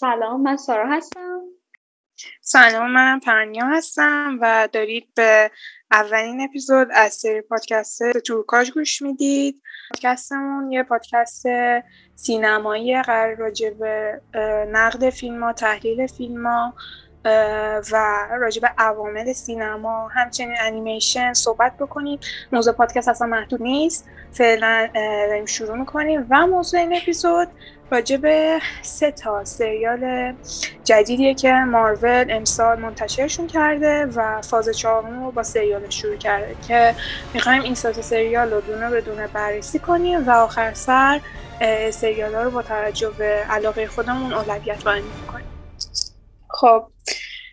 سلام من سارا هستم. سلام من پرنیا هستم و دارید به اولین اپیزود از سری پادکست تورکاج گوش می‌دید. پادکستمون یه پادکست سینمایی قرار راجع به نقد فیلم ها تحلیل فیلم ها و راجع به عوامل سینما. همچنین انیمیشن صحبت بکنیم. موضوع پادکست اصلا محدود نیست. فعلا داریم شروع می‌کنیم. و موضوع این اپیزود راجع به سه تا سریال جدیدیه که مارول امسال منتشرشون کرده و فاز چهارم رو با سریال شروع کرده که می‌خوایم این سه سریال رو دونه به دونه بررسی کنیم و آخر سر سریال ها رو با توجه به علاقه خودمون اولویت بندی کنیم. خب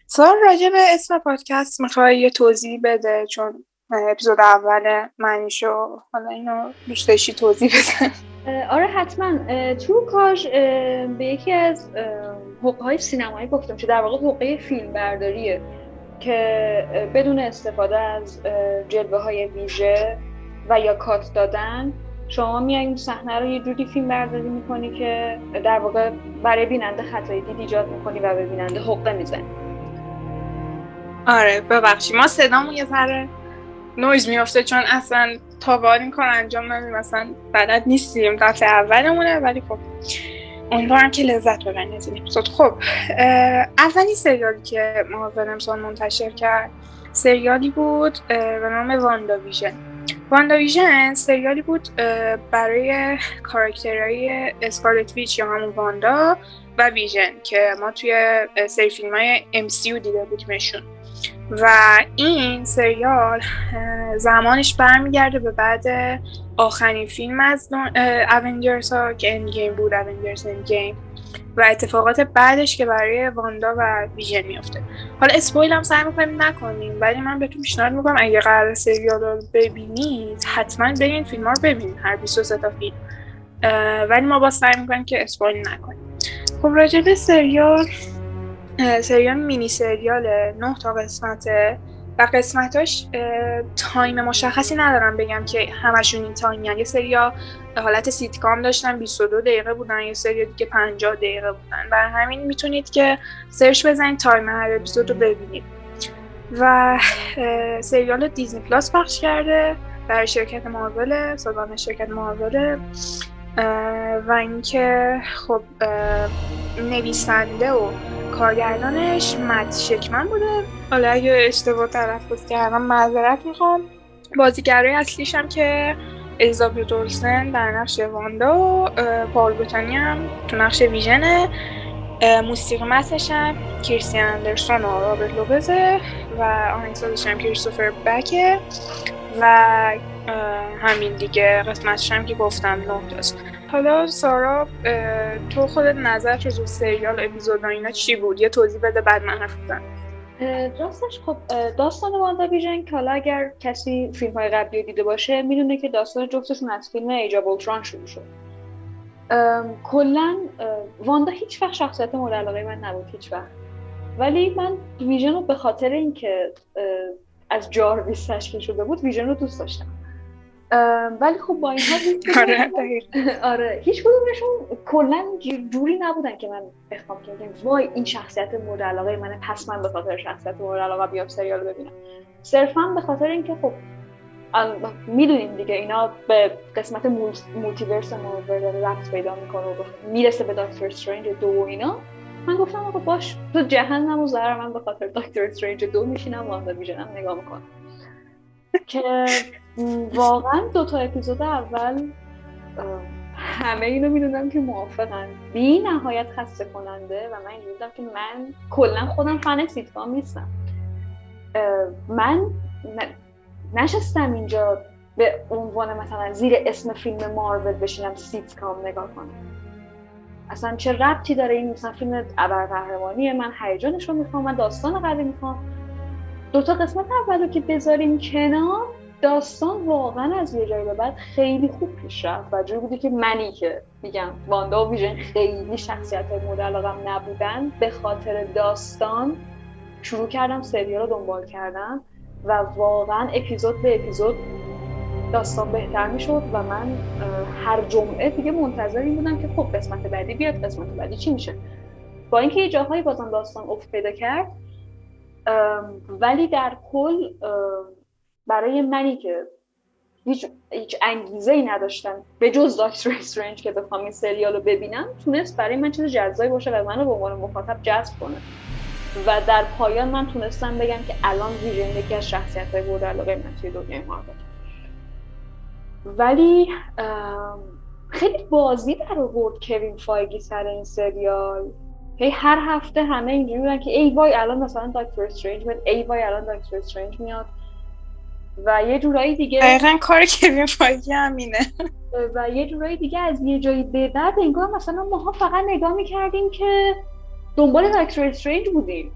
سوال راجع به اسم پادکست می‌خوای یه توضیح بده؟ چون اپیزود اول منیشو حالا اینو دوست داشتی توضیح بده آره حتما. کاش به یکی از حقه های سینمایی گفتم که در واقع حقه فیلم برداریه که بدون استفاده از جلوه های ویژه و یا کات دادن شما میای این صحنه رو یه جوری فیلم برداری می‌کنی که در واقع برای بیننده خطایی دید ایجاد می‌کنی و به بیننده حقه می‌زنی. آره ببخشی ما صدامون یه ذره نویز میافته چون اصلا تا به حال این کار انجام ندیم مثلا بلد نیستیم. دفعه اولمونه ولی خب امیدوارم که لذت ببرین از این اپیزود خب اولی سریالی که ما امسال منتشر کرد سریالی بود به نام WandaVision WandaVision سریالی بود برای کاراکترهای Scarlet Witch یا همون Wanda و Vision که ما توی سری فیلم های MCU دیده بودیمشون. و این سریال زمانش برمیگرده به بعد آخرین فیلم از Avengers ها که Endgame بود Avengers Endgame و اتفاقات بعدش که برای Wanda و Vision میفته حالا spoil هم سعی می‌کنیم نکنیم ولی من بهتون پیشنهاد می‌کنم اگه قرار سریال رو ببینید حتما برین فیلم رو ببینید هر 23 تا فیلم. ولی ما با سعی می‌کنیم که spoil نکنیم. خب راجع به سریال سریال مینی سریال نه تا قسمته. و قسمتاش time مشخصی ندارن بگم که همشون این time یه سریا حالت سیتکام داشتن 22 دقیقه بودن یه سری دیگه 50 دقیقه بودن. برای همین می‌تونید که search بزنید time هر اپیزود رو ببینید. و سریال Disney Plus پخش کرده برای شرکت مارول سازمان شرکت مارول. و اینکه خب نویسنده و کارگردانش مت شکمن بوده. حالا اگه اشتباه تلفظ کردم معذرت می‌خوام. بازیگرای اصلیش هم که الیزابت اولسن در نقش واندا و پال بوتانی هم تو نقش ویژنه موسیقی متنش هم کریستیان اندرسون و رابرت لوبزه و آهنگسازش هم کریستوفر بکه و همین دیگه قسمتش هم که گفتم نه حالا سارا تو خودت نظر رو سریال اپیزود اینا چی بود؟ یه توضیح بده بعد من حرف راستش خب داستان واندا ویژن که حالا اگر کسی فیلم های قبلی دیده باشه می‌دونه که داستان جفتشون از فیلم ایجاب اوتران شروع شد. کلا واندا هیچ وقت شخصیت مورد علاقه من نبود هیچ وقت. ولی من ویژن رو به خاطر اینکه از Jarvis تشکیل شده بود Vision رو دوست داشتم. ولی خب با این حال آره, آره هیچ کدومشون کلا جوری نبودن که من بخوام که وای این شخصیت مورد علاقه منه پس من به خاطر شخصیت مورد علاقه بیام سریال ببینم. صرفا به خاطر اینکه خب می‌دونیم دیگه اینا به قسمت multiverse مارول ربط پیدا می‌کنه و می‌رسه به دکتر Strange دو و اینا. من گفتم آقا باشه به جهنم و ضرر من به خاطر دکتر Strange دو میشینم WandaVision م نگاه می‌کنم. که واقعا دو تا اپیزود اول همه اینو می‌دونم که موافقن. بی نهایت خسته کننده و من اینجوری که من کلا خودم fan sitcom نیستم. من نشستم اینجا به عنوان مثلا زیر اسم فیلم مارول بشینم سیتکام نگاه کنم. اصلا چه ربطی داره این مثلا فیلم ابرقهرمانیه من هیجانش رو می‌خوام من داستان قوی می‌خوام. دو تا قسمت اول رو که بذاریم کنار داستان واقعا از یه جایی به بعد خیلی خوب پیش رفت و جوری بودی که منی که میگم واندا و ویژن خیلی شخصیت مورد علاقم نبودن به خاطر داستان شروع کردم سریال رو دنبال کردم و واقعا اپیزود به اپیزود داستان بهتر می‌شد و من هر جمعه دیگه منتظر این بودم که خب قسمت بعدی بیاد قسمت بعدی چی میشه؟ با اینکه یه جاهایی بازم داستان افت پیدا کرد ولی در کل برای منی که هیچ, هیچ انگیزه ای نداشتم. به جز داکتر استرنج که بخوام این سریال رو ببینم تونست برای من چیز جزایی باشه و منو به عنوان مخاطب جذب کنه. و در پایان من تونستم بگم که الان ویژن یکی از شخصیت های بود علاقه من توی دنیای مارول. ولی خیلی بازی در آورد کوین فایگی سر این سریال. هی هر هفته همه اینجوری بودن که ای وای الان مثلا دکتر استرنج میاد ای وای الان دکتر استرنج میاد. و یه جورایی دیگه دقیقا کار کوین فایگی همینه. و یه جورایی دیگه از یه جایی به بعد انگار مثلا ماها فقط نگاه می‌کردیم که دنبال دکتر استرنج بودیم.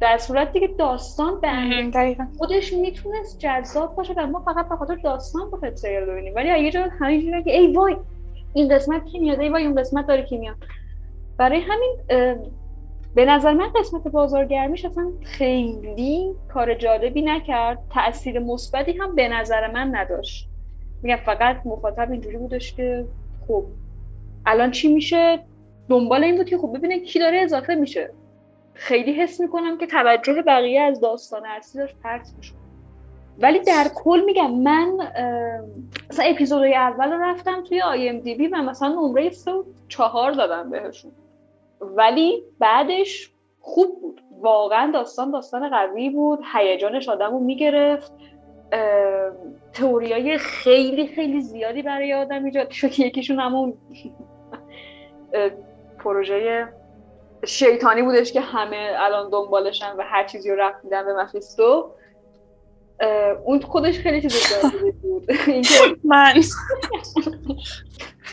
در صورتی که داستان به خودش می‌تونست جذاب باشه و ما فقط به خاطر داستان بخوایم سریال ببینیم. ولی یه جا همینجوری که ای وای این قسمت کی میاد؟ ای وای این قسمت داره کی میاد؟ برای همین به نظر من قسمت بازارگرمیش اصلا خیلی کار جالبی نکرد. تاثیر مثبتی هم به نظر من نداشت. میگم فقط مخاطب اینجوری بودش که خب الان چی میشه؟ دنبال این بود که خب ببینه کی داره اضافه میشه. خیلی حس می‌کنم که توجه بقیه از داستان اصلی داشت پرت میشه ولی در کل میگم من مثلا اپیزودهای اول رفتم توی آی ام دی بی و مثلا نمره سه و چهار دادم بهشون. ولی بعدش خوب بود. واقعا داستان داستان قوی بود. هیجانش آدم رو می‌گرفت. تئوریای خیلی خیلی زیادی برای آدم ایجاد شد. یکیشون همون پروژه شیطانی بودش که همه الان دنبالشن و هر چیزی رو رفت میدن به مفیستو اون خودش خیلی چیز بود من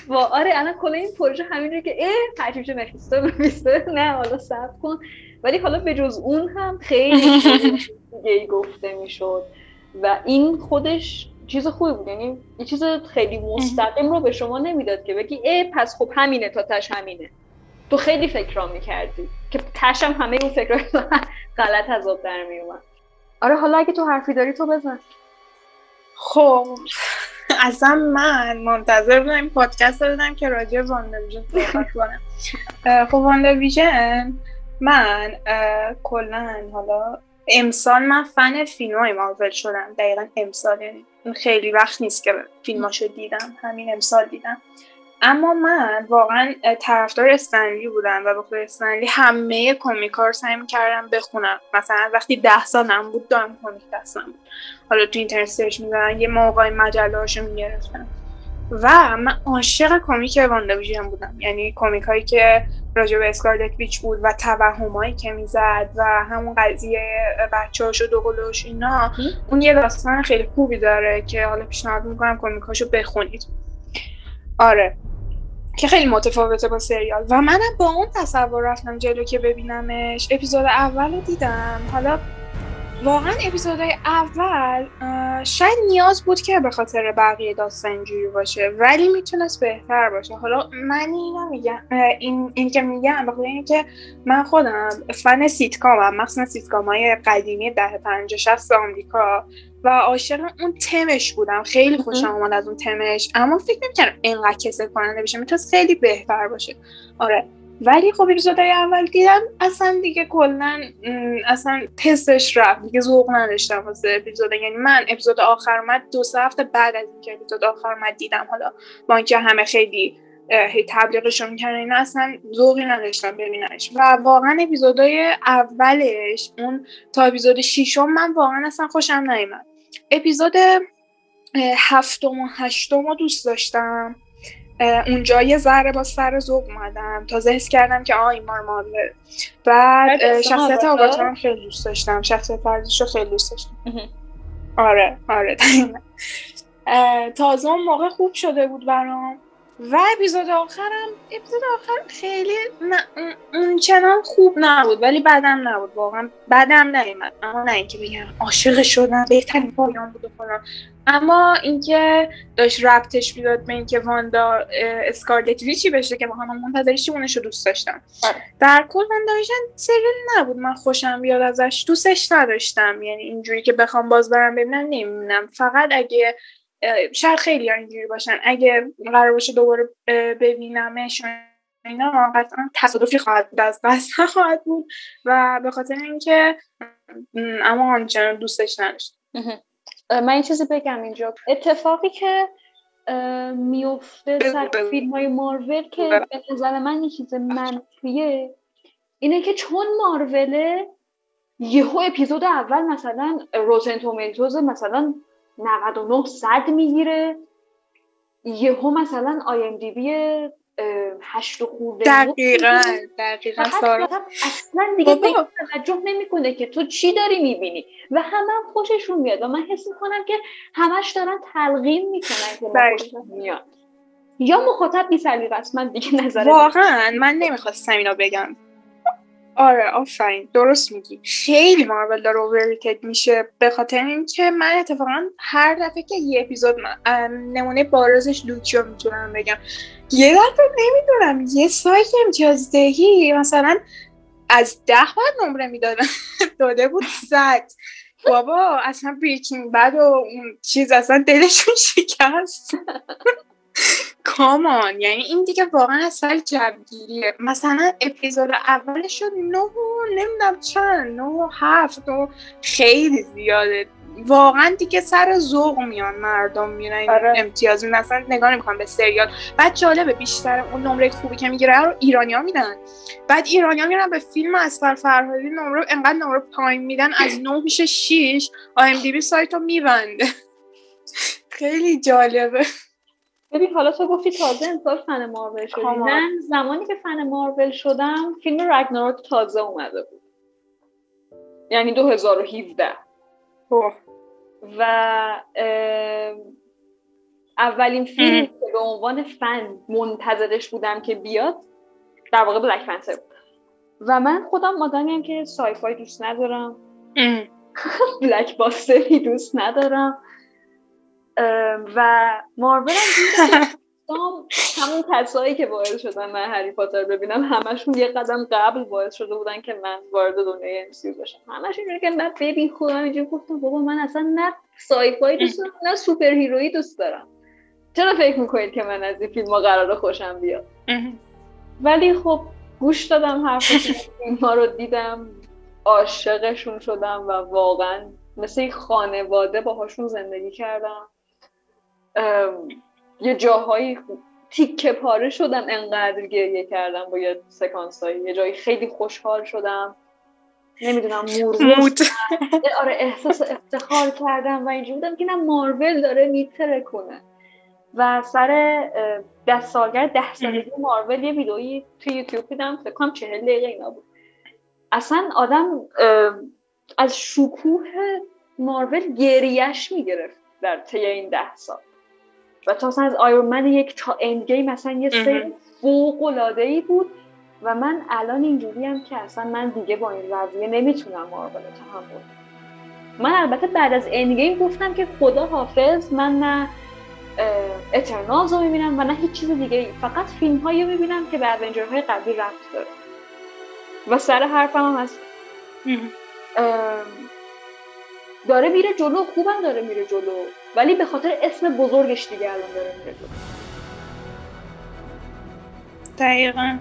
و آره الان کل این پروژه همین که اه هرچی میشه مفیستو مفیستو نه حالا صبر کن ولی حالا به جز اون هم خیلی دیگه گفته می‌شد و این خودش چیز خوبی بود یعنی یه چیز خیلی مستقیم رو به شما نمی‌داد که بگی ای پس خب همینه تا تش همینه تو خیلی فکر می‌کردی که تشم همه اون فکر غلط از آب در میومد آره حالا اگه تو حرفی داری تو بزن. خب اصلا من منتظر بودم این پادکست رو بدم که راجع ویژن صحبت کنم. خب ویژن من کلا حالا امسال من فن فیلم های مارول شدم. دقیقا امسال یعنی خیلی وقت نیست که فیلماشو دیدم. همین امسال دیدم. اما من واقعا طرفدار استن لی بودم و به استن لی همه کمیکا رو سعی می‌کردم بخونم. مثلا وقتی ده سالم بود دارم کمیک دستم بود. حالا تو اینترنت search می‌زنن یه موقعی مجله هاشو می‌گرفتم. و من عاشق کمیک وانداویژن بودم. یعنی کمیک هایی که راجع به اسکارلت ویچ بود و توهمایی که می‌زد و همون قضیه بچه هاشو دوقلوش اینا اون یه داستان خیلی خوبی داره که حالا پیشنهاد می‌کنم کمیکاشو بخونید. آره. که خیلی متفاوته با سریال. و منم با اون تصور رفتم جلو که ببینمش. اپیزود اول رو دیدم. حالا واقعا اپیزودهای اول شاید نیاز بود که به خاطر بقیه داستان اینجوری باشه ولی می‌تونست بهتر باشه. حالا من اینو میگم این, این که میگم بخاطر اینکه من خودم fan sitcom م مخصوصا سیتکام های قدیمی ده پنجاه شست آمریکا و عاشق اون تمش بودم. خیلی خوشم آمد از اون تمش. اما فکر نمی‌کردم اینقدر کسل کننده بشه. می‌تونست خیلی بهتر باشه. آره. ولی خب اپیزودهای اول دیدم اصلا دیگه کلا اصلا تستش رفت. دیگه ذوق نداشتم واسه اپیزود. یعنی من اپیزود آخر اومد دو سه هفته بعد از اینکه اپیزود آخر اومد دیدم. حالا با اینکه همه خیلی هی تبلیغشون می‌کردن اینا اصلا ذوقی نداشتم ببینمش و واقعا اپیزودهای اولش اون تا اپیزود ششم من واقعا اصلا خوشم نیومد. اپیزود هفتم و هشتم رو دوست داشتم. اونجا یه ذره با سر ذوق اومدم. تازه حس کردم که آه این مار بعد شخصیت آگاتا هم خیلی دوست داشتم. شخصیت فرزیش رو خیلی دوست داشتم. آره آره تازه اون موقع خوب شده بود برام. و اپیزود آخرم اپیزود آخر خیلی اون چنان خوب نبود ولی بعدم نبود واقعا بعدم نیومد. اما نه اینکه بگم عاشق شدم بهترین پایان بود فلان. اما اینکه داشت ربطش می‌داد به اینکه واندا اسکارلت ویچی بشه که واقعا منتظرش اونش رو دوست داشتم. آره. در کل من داشتن سریال نبود من خوشم بیاد ازش. دوستش نداشتم. یعنی اینجوری که بخوام باز برم ببینم نمی‌بینم. فقط اگه شاید خیلی اینجوری باشن. اگه قرار باشه دوباره ببینمش اینا قطعا تصادفی خواهد بود از قصد خواهد بود. و به خاطر اینکه اما آنچنان دوستش نداشت. من این چیزی بگم اینجا. اتفاقی که میفته سر فیلم های مارول که به نظر من یه چیز منفیه اینه که چون ماروله یهو اپیزود اول مثلا روزن تومیتوز مثلا 99 صد می‌گیره. یهو مثلا آی ام دی بی هشت و خورده دقیقا دقیقا اصلا دیگه توجه نمی‌کنه که تو چی داری می‌بینی. و همه هم خوششون میاد و من حس می‌کنم که همش دارن تلقین می‌کنن که میاد. یا مخاطب بی سلیقه است من دیگه نظر واقعا من نمی‌خواستم اینا بگم. آره آفرین درست میگی. خیلی مارول داره اوورریتد میشه به خاطر اینکه من اتفاقا هر دفعه که یه اپیزود نمونه بارزش لوکیو می‌تونم بگم. یه دفعه نمی‌دونم یه سایت امتیازدهی مثلا از ده باید نمره می‌دادن داده بود صد. بابا اصلا بریکینگ بد و اون چیز اصلا دلشون شکست. come on یعنی این دیگه واقعا سر جوگیریه مثلا اپیزود اولش شد نه نمی‌دونم چند نه هفت و خیلی زیاده. واقعا دیگه سر ذوق میان مردم میرن آره. امتیاز میدن. اصلا نگاه نمی‌کنن به سریال. بعد جالبه بیشتر اون نمره خوبی که می‌گیره رو ایرانیا میدن. بعد ایرانیا میرن به فیلم اسفر فرهادی نمره انقدر نمره پایین میدن از 9 میشه 6 آی ام دی بی سایت رو میبنده. خیلی جالبه. ببین حالا تو گفتی تازه امسال فن مارول شدی. من زمانی که فن مارول شدم فیلم رگناروک تازه اومده بود. یعنی 2017 اوه. و اولین فیلم که به عنوان فن منتظرش بودم که بیاد در واقع بلک پنتر بود. و من خودم آدمیم که sci-fi دوست ندارم. blockbuster ی دوست ندارم. و مارول هم همون کسایی که باعث شدن من هری پاتر ببینم همشون یه قدم قبل باعث شده بودن که من وارد دنیای ام بشم. همش اینجوری که من ببین خودم اینجوری گفتم بابا من اصلا نه sci-fi دوست دارم نه superhero یی دوست دارم. چرا فکر می‌کنید که من از این فیلم ها قرار خوشم بیاد؟ ولی خب گوش دادم حرف ها رو دیدم عاشقشون شدم و واقعا مثل خانواده باهاشون زندگی کردم. یه جاهایی تیکه پاره شدم انقدر گریه کردم با یه سکانس هایی یه جایی خیلی خوشحال شدم. نمی‌دونم مورمود آره احساس افتخار کردم و اینجوری بودم که نه مارول داره میتره کنه. و سر ده سالگرد ده سالگی مارول یه ویدئویی توی یوتیوب دیدم. فکر کنم چهل دقیقه اینا بود. اصلا آدم از شکوه مارول گریش می‌گرفت در طی این ده سال. و تا مثلا از آیرون من یک تا اند گیم مثلا یه سری فوق العاده ای بود و من الان اینجوری هم که اصلا من دیگه با این وضعیه نمی‌تونم مارول تحمل من البته بعد از اند گیم گفتم که خدا حافظ من نه اترنالز رو می‌بینم و نه هیچ چیز دیگه فقط فیلم هایی رو می‌بینم که به های قبلی رفت داره. و سر حرفم هم هست. داره میره جلو خوبم داره میره جلو. ولی به خاطر اسم بزرگش دیگه الان داره میره دقیقا.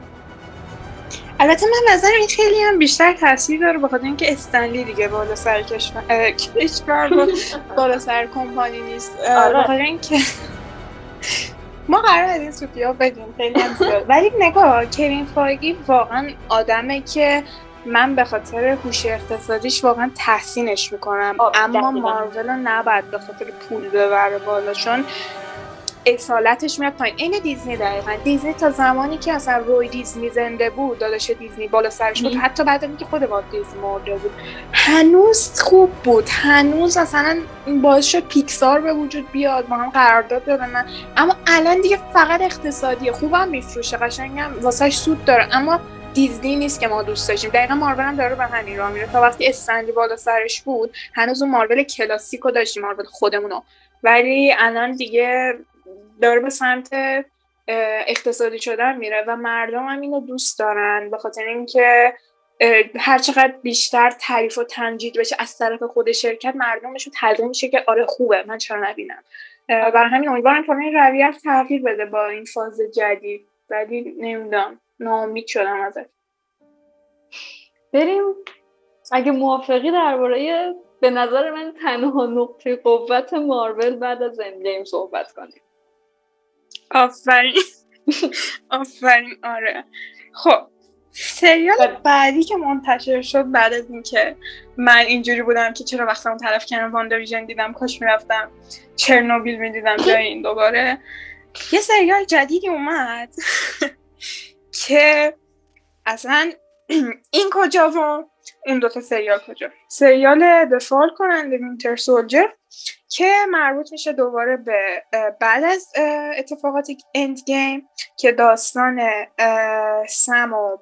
البته من نظر این خیلی هم بیشتر تاثیر داره به خاطر اینکه استنلی دیگه بالا سر کشور کشور بالا سر کمپانی نیست. آره. به خاطر اینکه ما قرار از این سوفیا بدیم خیلی هم ولی نگاه کرین فایگی واقعا آدمه که من به خاطر هوش اقتصادیش واقعا تحسینش می‌کنم. اما مارول رو نباید به خاطر پول ببره بالا چون اصالتش میاد پایین. این دیزنی دقیقا. دیزنی تا زمانی که اصلا روی دیزنی زنده بود داداش دیزنی بالا سرش بود. حتی بعد اینکه خود وات دیزنی مرده بود. هنوز خوب بود. هنوز اصلا باعث شد پیکسار به وجود بیاد با هم قرارداد ببنن اما الان دیگه فقط اقتصادیه. خوبم میفروشه قشنگم. واسهش سود داره. اما دیزنی نیست که ما دوست داشتیم. دقیقا مارول هم داره به همین راه میره. تا وقتی استندی بالا سرش بود هنوز اون مارول کلاسیکو داشتیم مارول خودمونو. ولی الان دیگه داره به سمت اقتصادی شدن میره و مردم هم اینو دوست دارن. به خاطر اینکه هر چقدر بیشتر تعریف و تنجید بشه از طرف خود شرکت مردمشون تلقی میشه که آره خوبه من چرا نبینم؟ برای همین امیدوارم که این رویه تغییر بده با این فاز جدید. ولی نمی‌دونم. ناامید شدم ازش. بریم. اگه موافقی درباره به نظر من تنها نقطه قوت مارول بعد از اندگیم صحبت کنیم. آفرین. آفرین. آره. خب سریال بله. بعدی که منتشر شد بعد از اینکه من اینجوری بودم که چرا وقتمو تلف کردم واندا ویژن دیدم کاش می‌رفتم چرنوبیل می‌دیدم جای این دوباره یه سریال جدیدی اومد. که اصلا این کجا و اون دوتا سریال کجا؟ سریال دفال کننده وینتر سولجر که مربوط میشه دوباره به بعد از اتفاقات اند گیم که داستان سم و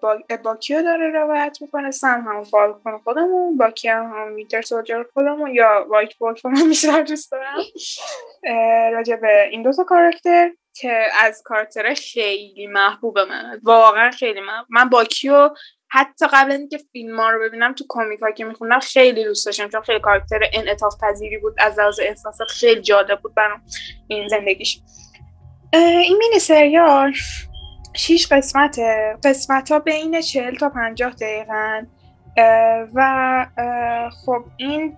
باکیو داره روایت می‌کنه. سم هم فالکون خودمون باکی هم, هم وینتر سولجر خودمون یا وایت ولف من بیشتر دوست دارم. راجع به این دوتا کاراکتر. که از کاراکتر خیلی محبوب من. واقعا خیلی محبوب. من باکیو حتی قبل اینکه فیلم ها رو ببینم تو کمیک که میخوندم خیلی دوست داشتم چون خیلی کاراکتر انعطاف پذیری بود از لحاظ احساسات خیلی جالب بود برام این زندگیش. این مینی سریال شیش قسمته. قسمت ها بین چهل تا پنجاه دقیقه و خب این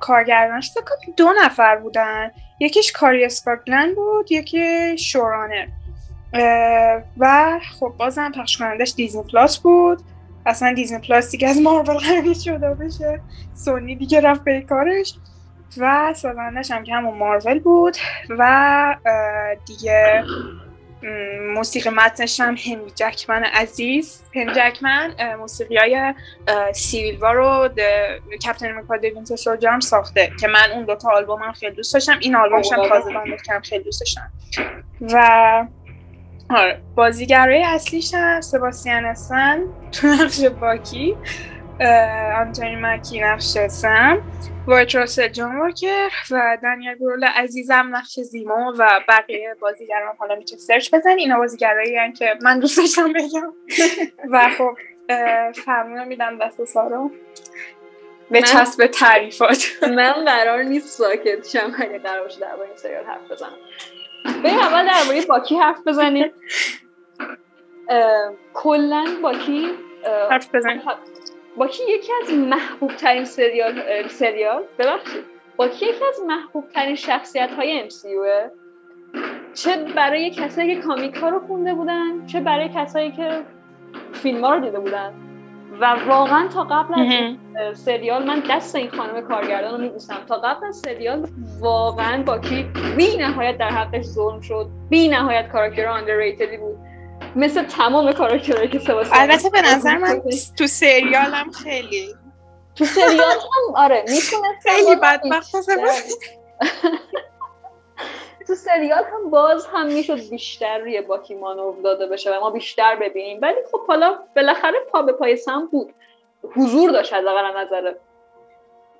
کارگردانش دو نفر بودن. یکیش کاری اسکاگلند بود یکی showrunner و خب بازم پخش کنندش دیزنی پلاس بود. اصلا دیزنی پلاس دیگه از مارول قرار شده بشه. سونی دیگه رفت به کارش. و سازندش هم که همون مارول بود. و دیگه موسیقی متنش هم هنری جکمن عزیز. هنری جکمن موسیقی های سیویل وار رو کپتن امریکا دیوینتر سولجر ساخته که من اون دوتا آلبوم هم خیلی دوست داشتم. این آلبومش هم تازه کردم خیلی دوست داشتم. و آره بازیگرای اصلیش هم سباستیان اسن تو نقش باکی. آنتونی مکی نقش سم وایت راسل جان واکر و دانیل برول عزیزم نقش زیما و بقیه بازیگران حالا میشه سرچ بزن اینا بازیگرایی که من دوست داشتم بگم. و خب فرمون میدم دست سارا به چسب تعریفات. من قرار نیست ساکت شم اگه قرار باشه در این سریال حرف بزنم. بریم اول درباره باکی حرف بزنیم. کلا باکی حرف بزنیم. باکی یکی از محبوب ترین سریال سریال؟ ببخشید. باکی یکی از محبوب ترین شخصیت های MCUه چه برای کسایی که کامیک ها رو خونده بودن چه برای کسایی که فیلم ها رو دیده بودن. و واقعا تا قبل از سریال من دست این خانم کارگردان رو میبوسم. تا قبل از سریال واقعا باکی بی نهایت در حقش ظلم شد. بی نهایت کاراکتر آندرریتدی بود. مثل تمام کاراکترهایی که سباستی البته به نظر من تو سریالم خیلی. تو سریال هم آره می‌تونه خیلی بدبخت تو سریال هم باز هم می‌شد بیشتر روی باکی مانور داده بشه و ما بیشتر ببینیم. ولی خب حالا بالاخره پا به پای سم بود. حضور داشت از نظر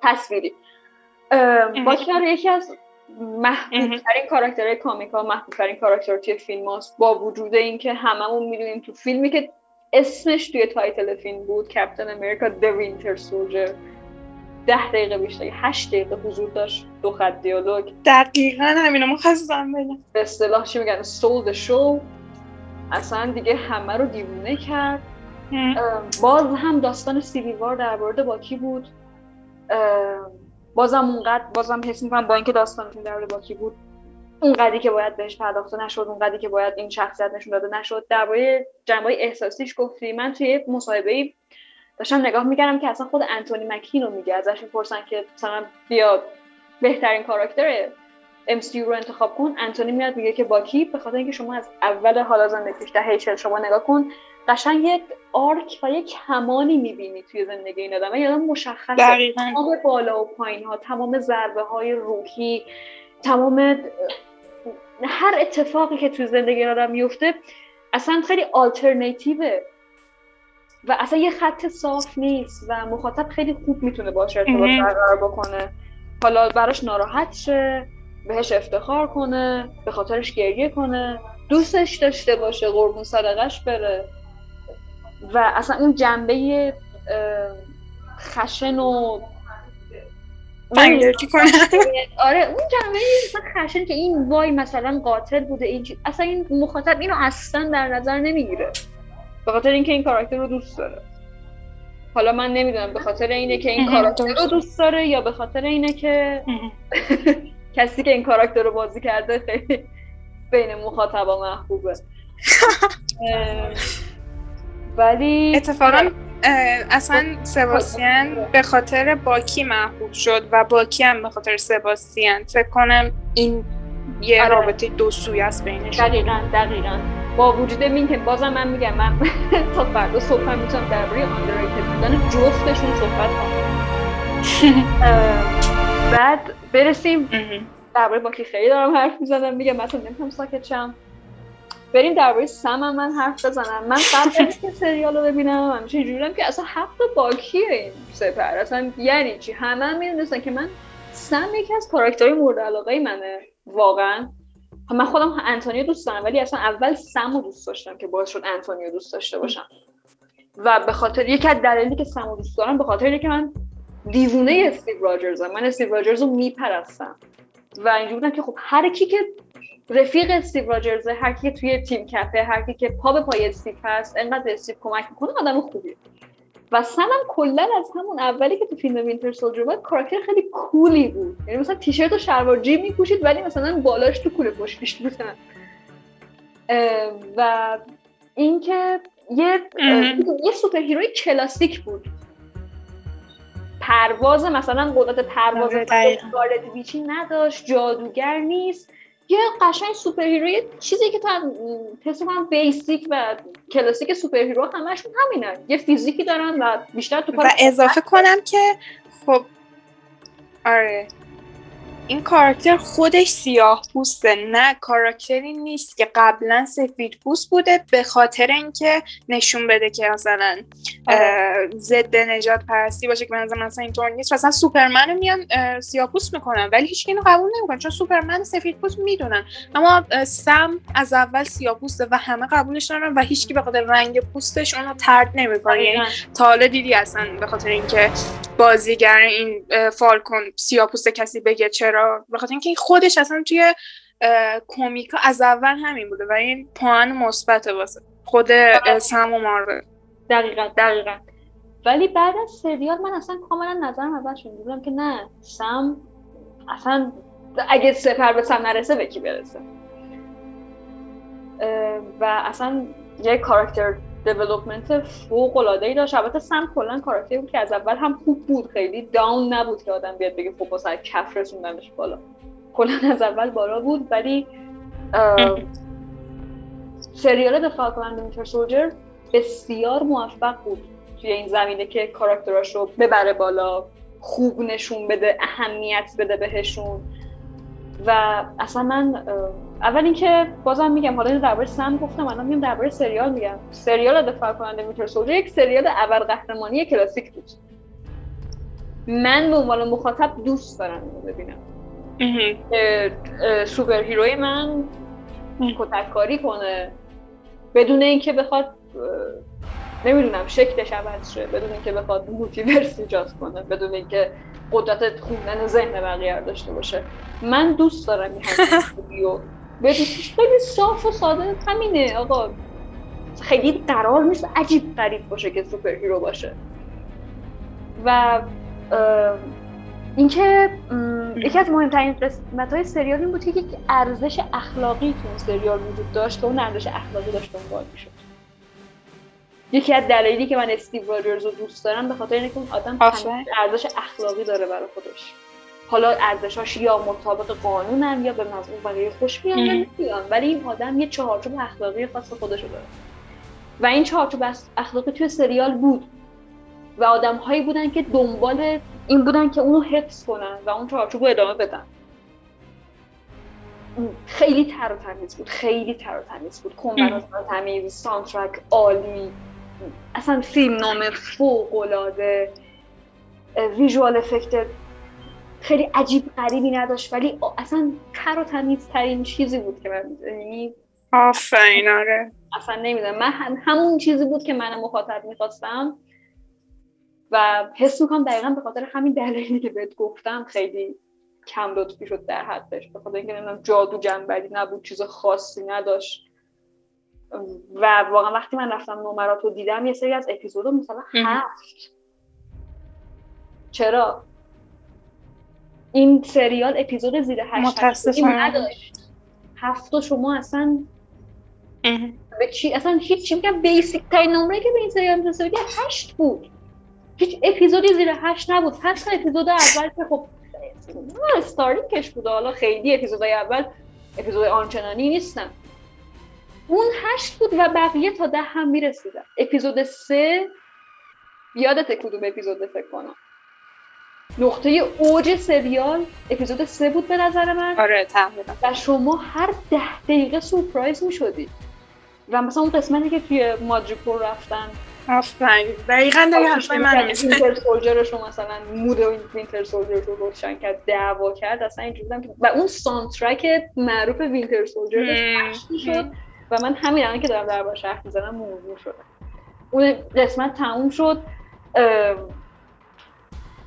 تصویری. باکی یکی از محبوب ترین کاراکترهای کامیکا محبوب ترین کاراکتر توی فیلم هاست. با وجود اینکه هممون می‌دونیم تو فیلمی که اسمش توی title فیلم بود Captain America The Winter Soldier ده دقیقه بیشتر هشت دقیقه حضور داشت. دو خط دیالوگ. دقیقا همینو ما خواستم بگم. به اصطلاح چی میگن؟ stole the show اصلا دیگه همه رو دیوونه کرد. باز هم داستان سیویل وار در مورد باکی بود؟ بازم اونقدر بازم حس می‌کنم با اینکه داستانتون دور باکی بود اونقدری که باید بهش پرداخته نشد اونقدری که باید این شخصیت نشون داده نشد. درباره جنبه احساسیش گفتی. من توی مصاحبه داشتم نگاه می‌کردم که اصلا خود انتونی مکین رو میگه. ازش می‌پرسن که مثلا بیاد بهترین کاراکتر MCU رو انتخاب کن. انتونی میاد میگه که باکی به خاطر اینکه شما از اول حالا زندگیش ده هیچل شما نگاه کن. قشنگ یک آرک و یک کمانی می‌بینی توی زندگی این آدم. یادم مشخصه تمام بالا و پایین ها تمام ضربه های روحی تمام هر اتفاقی که توی زندگی این آدم میفته اصلا خیلی آلترناتیوه و اصلا یه خط صاف نیست و مخاطب خیلی خوب می‌تونه باشه ارتباط برقرار بکنه. حالا براش ناراحت شه بهش افتخار کنه به خاطرش گریه کنه دوستش داشته باشه قربون صدقش بره. و اصلا اون جنبه خشن و آره اون جنبه خشن که این وای مثلا قاتل بوده این اصلا این مخاطب اینو اصلا در نظر نمی‌گیره. به خاطر اینکه این کاراکتر رو دوست داره. حالا من نمی‌دونم به خاطر اینه که این کاراکتر رو دوست داره یا به خاطر اینه که کسی که این کاراکتر رو بازی کرده خیلی بین مخاطبا محبوبه. ولی اتفاقا اصلا سباستیان به خاطر باکی محبوب شد و باکی هم به خاطر سباستیان فکر کنم این یه آره. رابطه دو سوی است بینش دقیقا دقیقا. با وجود این که بازم من میگم من تا فردا صبح هم می‌تونم درباره آندرریتد بودن جفتشون صحبت کنم. بعد برسیم درباره باکی خیلی دارم حرف می‌زنم. میگم مثلا نمی‌تونم ساکت شم. بریم درباره سم هم من حرف بزنم. من قبل از که سریال رو ببینم همیشه جورم که اصلا حق باکیه این سپر. اصلا یعنی چی؟ همه هم می‌دونستن که من سم یکی از کاراکترهای مورد علاقه منه. واقعا. من خودم انتونیو دوست دارم ولی اصلا اول سم رو دوست داشتم که باعث شد انتونیو دوست داشته باشم. و به خاطر یکی از دلایلی که سم رو دوست دارم به خاطر اینکه من دیوونه استیو راجرزم. من استیو راجرز رو میپرستم. و اینجوری بودم که خب هر کی که رفیق استیو راجرز هر کی که توی تیم کپه هر کی که پا به پای استیو هست انقدر استیو کمک می‌کنه آدم خوبیه. و سمم کلا از همون اولی که تو فیلم وینتر سولجر بود کاراکتر خیلی cool ی بود. یعنی مثلا تیشرت و شلوار جیب میپوشید ولی مثلا بالاش تو کوله پشتیش بودن و اینکه یه یه superhero ی کلاسیک بود. پرواز مثلا قدرت پرواز گارد ویچی نداشت جادوگر نیست. یه قشنگ superhero چیزی که تو حس کنم basic و کلاسیک superhero همشون همینن. یه فیزیکی دارن و بیشتر تو و اضافه کنم که خب آره. این کاراکتر خودش سیاه پوسته نه کاراکتری نیست که قبلا سفید پوست بوده به خاطر اینکه نشون بده که مثلا آره. ضد نژاد پرستی باشه که مثلا مثلا اینطور نیست. مثلا سوپرمن رو میان سیاه پوست می‌کنن ولی هیچ اینو قبول نمی‌کنن چون سوپرمن سفید پوست می‌دونن. اما سم از اول سیاه پوسته و همه قبولش دارن و هیچکی به خاطر رنگ پوستش اونو ترد نمی‌کنه. یعنی تا حالا دیدی اصلا به خاطر اینکه بازیگر این فالکون سیاه پوست کسی بگه چرا چرا بخاطر اینکه خودش اصلا توی کمیکا از اول همین بوده و این پوان مثبت واسه خود سم و مارول. دقیقا دقیقا. ولی بعد از سریال من اصلا کاملا نظرم عوض شد بودم که نه سم اصلا اگه سپر به سم نرسه به کی برسه؟ و اصلا یه کاراکتر دیولوپمنت فوق العاده ای داشت. البته سم کلا کاراکتری بود که از اول هم خوب بود. خیلی داون نبود که آدم بیاد بگه خب سر کف رسوندنش بالا. کلا از اول بالا بود. ولی سریال The Falcon and Winter بسیار موفق بود توی این زمینه که کاراکتراش رو ببره بالا خوب نشون بده اهمیت بده بهشون. و اصلا من اول اینکه بازم میگم حالا درباره سم گفتم الان میگم درباره سریال میگم. سریال دفاع کننده میتر سولجر یک سریال اول قهرمانی کلاسیک بود. من به عنوان مخاطب دوست دارم اینو ببینم. سوپر هیروی من کتککاری کنه. بدون اینکه بخواد نمی‌دونم شکلش عوض شه. بدون اینکه بخواد multiverse ایجاد کنه. بدون اینکه قدرت خوندن ذهن بقیه داشته باشه. من دوست دارم این ویدیو خیلی صاف و ساده همینه آقا. خیلی قرار نیست عجیب غریب باشه که superhero باشه. و اینکه یکی از مهمترین قسمت های سریال این بود که یک ارزش اخلاقی تو اون سریال وجود داشت و اون ارزش اخلاقی داشت دنبال می‌شد. یکی از دلایلی که من استیو راجرز رو دوست دارم به خاطر اینکه اون آدم ارزش اخلاقی داره برای خودش. حالا ارزشاش یا مطابق قانونن یا به مضمون بقیه خوش میان نمیان ولی این آدم یه چهارچوب اخلاقی خاص خودشو داره. و این چهارچوب اخلاقی توی سریال بود. و آدم هایی بودن که دنبال این بودن که اونو حفظ کنن و اون چهارچوب رو ادامه بدن. خیلی تر و تمیز بود. خیلی تر و تمیز بود. کمبرات تمیز. سانترک عالی. اصلا فیلم نام فوق العاده ویژوال افکت خیلی عجیب غریبی نداشت ولی اصلا تر و تمیز ترین چیزی بود که من یعنی آفرین آره. اصلا نمی‌دونم. من همون چیزی بود که من مخاطب می‌خواستم. و حس می‌کنم دقیقا به خاطر همین دلایلی که بهت گفتم خیلی کم لطفی شد در حدش. به خاطر اینکه نمی‌دونم جادو جنبری نبود چیز خاصی نداشت. و واقعا وقتی من رفتم نمرات رو دیدم یه سری از اپیزود مثلا هفت. چرا؟ این سریال اپیزود زیر هشت نداشت. هفت شما اصلا به چی اصلا هیچ چی میگم. بیسیک ترین نمره که به این سریال می‌رسه هشت بود. هیچ اپیزودی زیر هشت نبود. حتی اپیزود اول که خب کش بود. حالا خیلی اپیزودهای اول اپیزود آنچنانی نیستن. اون هشت بود و بقیه تا ده هم می‌رسیدن. اپیزود سه یادت کدوم اپیزود فکر کنم. نقطه اوج سریال اپیزود سه بود به نظر من. آره تقریبا و شما هر ده دقیقه سورپرایز می و مثلا اون قسمتی که توی مادریپور رفتن. آفرین. دقیقا حرفای من وینتر سولجرش رو مثلا مود Winter Soldier رو روشن کرد دعوا کرد اصلا اینجوری که و اون soundtrack معروف Winter Soldier شد. و من همین الان که دارم در حرف می‌زنم موضوع شده. اون قسمت تموم شد.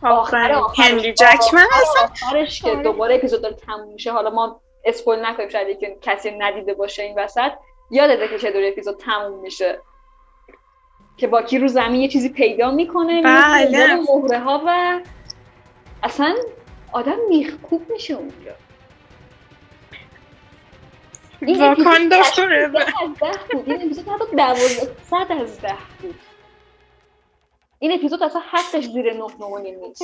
آخر هنری جکمن آخرش که آره. دوباره اپیزود داره تموم میشه. حالا ما spoil نکنیم شاید که کسی ندیده باشه این وسط. یادته که چطور اپیزود تموم میشه. که باکی رو زمین یه چیزی پیدا می‌کنه بله. مهره ها و اصلا آدم میخکوب میشه اونجا. واکاندا فوره این اپیزود حتی دوازده صد از ده بود. این اپیزود اصلا حقش زیر نه نه نیست.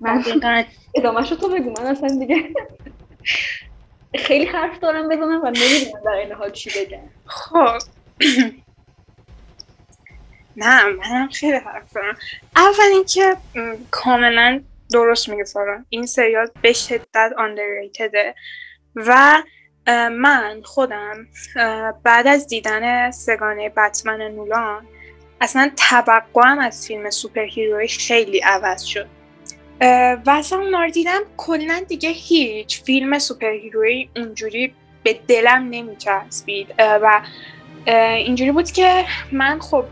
من ادامه شو تو بگو من اصلا دیگه خیلی حرف دارم بزنم و نمی‌دونم در این حال چی بگم. خب. نه منم خیلی حرف دارم. اول اینکه کاملا درست میگه سارا. این سریال به شدت آندرریتده و من خودم بعد از دیدن سگانه بتمن نولان اصلا توقعم از فیلم superhero ی خیلی عوض شد. و اصلا اونا دیدم کلا دیگه هیچ فیلم superhero ی اونجوری به دلم نمیچسبید. و اینجوری بود که من خب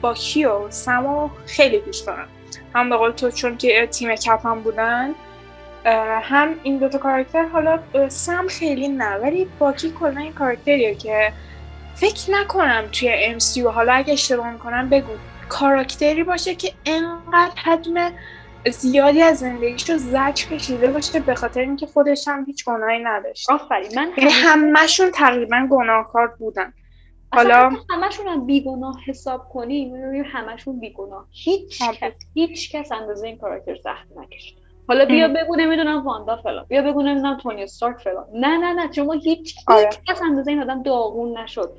باکی و سمو خیلی دوست دارم. هم به قول تو چون که team Cap م بودن هم این دوتا کاراکتر حالا سم خیلی نه ولی باکی کلا این کاراکتریه که فکر نکنم توی MCU حالا اگه اشتباه می‌کنم بگو کاراکتری باشه که انقدر حجم زیادی از زندگیشو زج کشیده باشه به خاطر اینکه خودش هم هیچ گناهی نداشت. آفرین من یعنی همشون تقریبا گناهکار بودن. حالا همشون هم بیگناه حساب کنیم همشون بیگناه. هیچ کس هیچ کس اندازه این کاراکتر سخت نکشید حالا بیا بگو نمی‌دونم واندا فلان. بیا بگو نمی‌دونم تونی استارک فلان. نه نه نه شما هیچ آره. کس اندازه این آدم داغون نشد.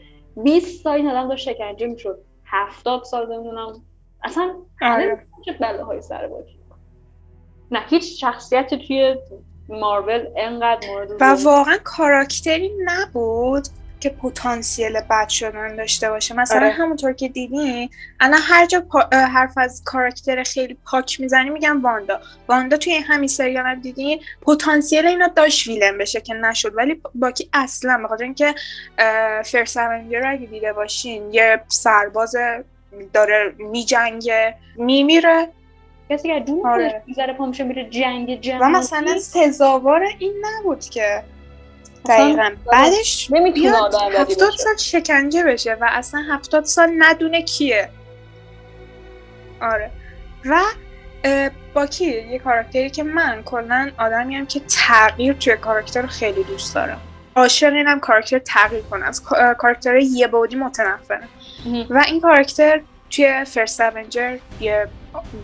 20 سال این آدم داشت شکنجه می‌شد. 70 سال نمی‌دونم. اصلا آره. چه بلاهای سر بود نه هیچ شخصیت توی مارول انقدر مورد و واقعا کاراکتری نبود. که پتانسیل بد شدن داشته باشه. مثلا آره. همونطور که دیدین الان هر جا حرف از کاراکتر خیلی پاک می‌زنی میگم واندا. واندا توی همین سریال هم دیدین پتانسیل اینا داشت ویلن بشه که نشد. ولی باکی اصلا بخاطر اینکه فرس رو اگه دیده باشین یه سرباز داره میجنگه میمیره. کسی که جون آره. پا میره جنگ جنگ و مثلا سزاوار این نبود که دقیقا. بعدش بیاد هفتاد سال شکنجه بشه و اصلا هفتاد سال ندونه کیه. آره. و با کی؟ یه کاراکتری که من کلا آدمیم که تغییر توی کاراکتر رو خیلی دوست دارم. عاشق اینم کاراکتر تغییر کنه. از کاراکتر یه بعدی متنفرم و این کاراکتر توی First Avenger یه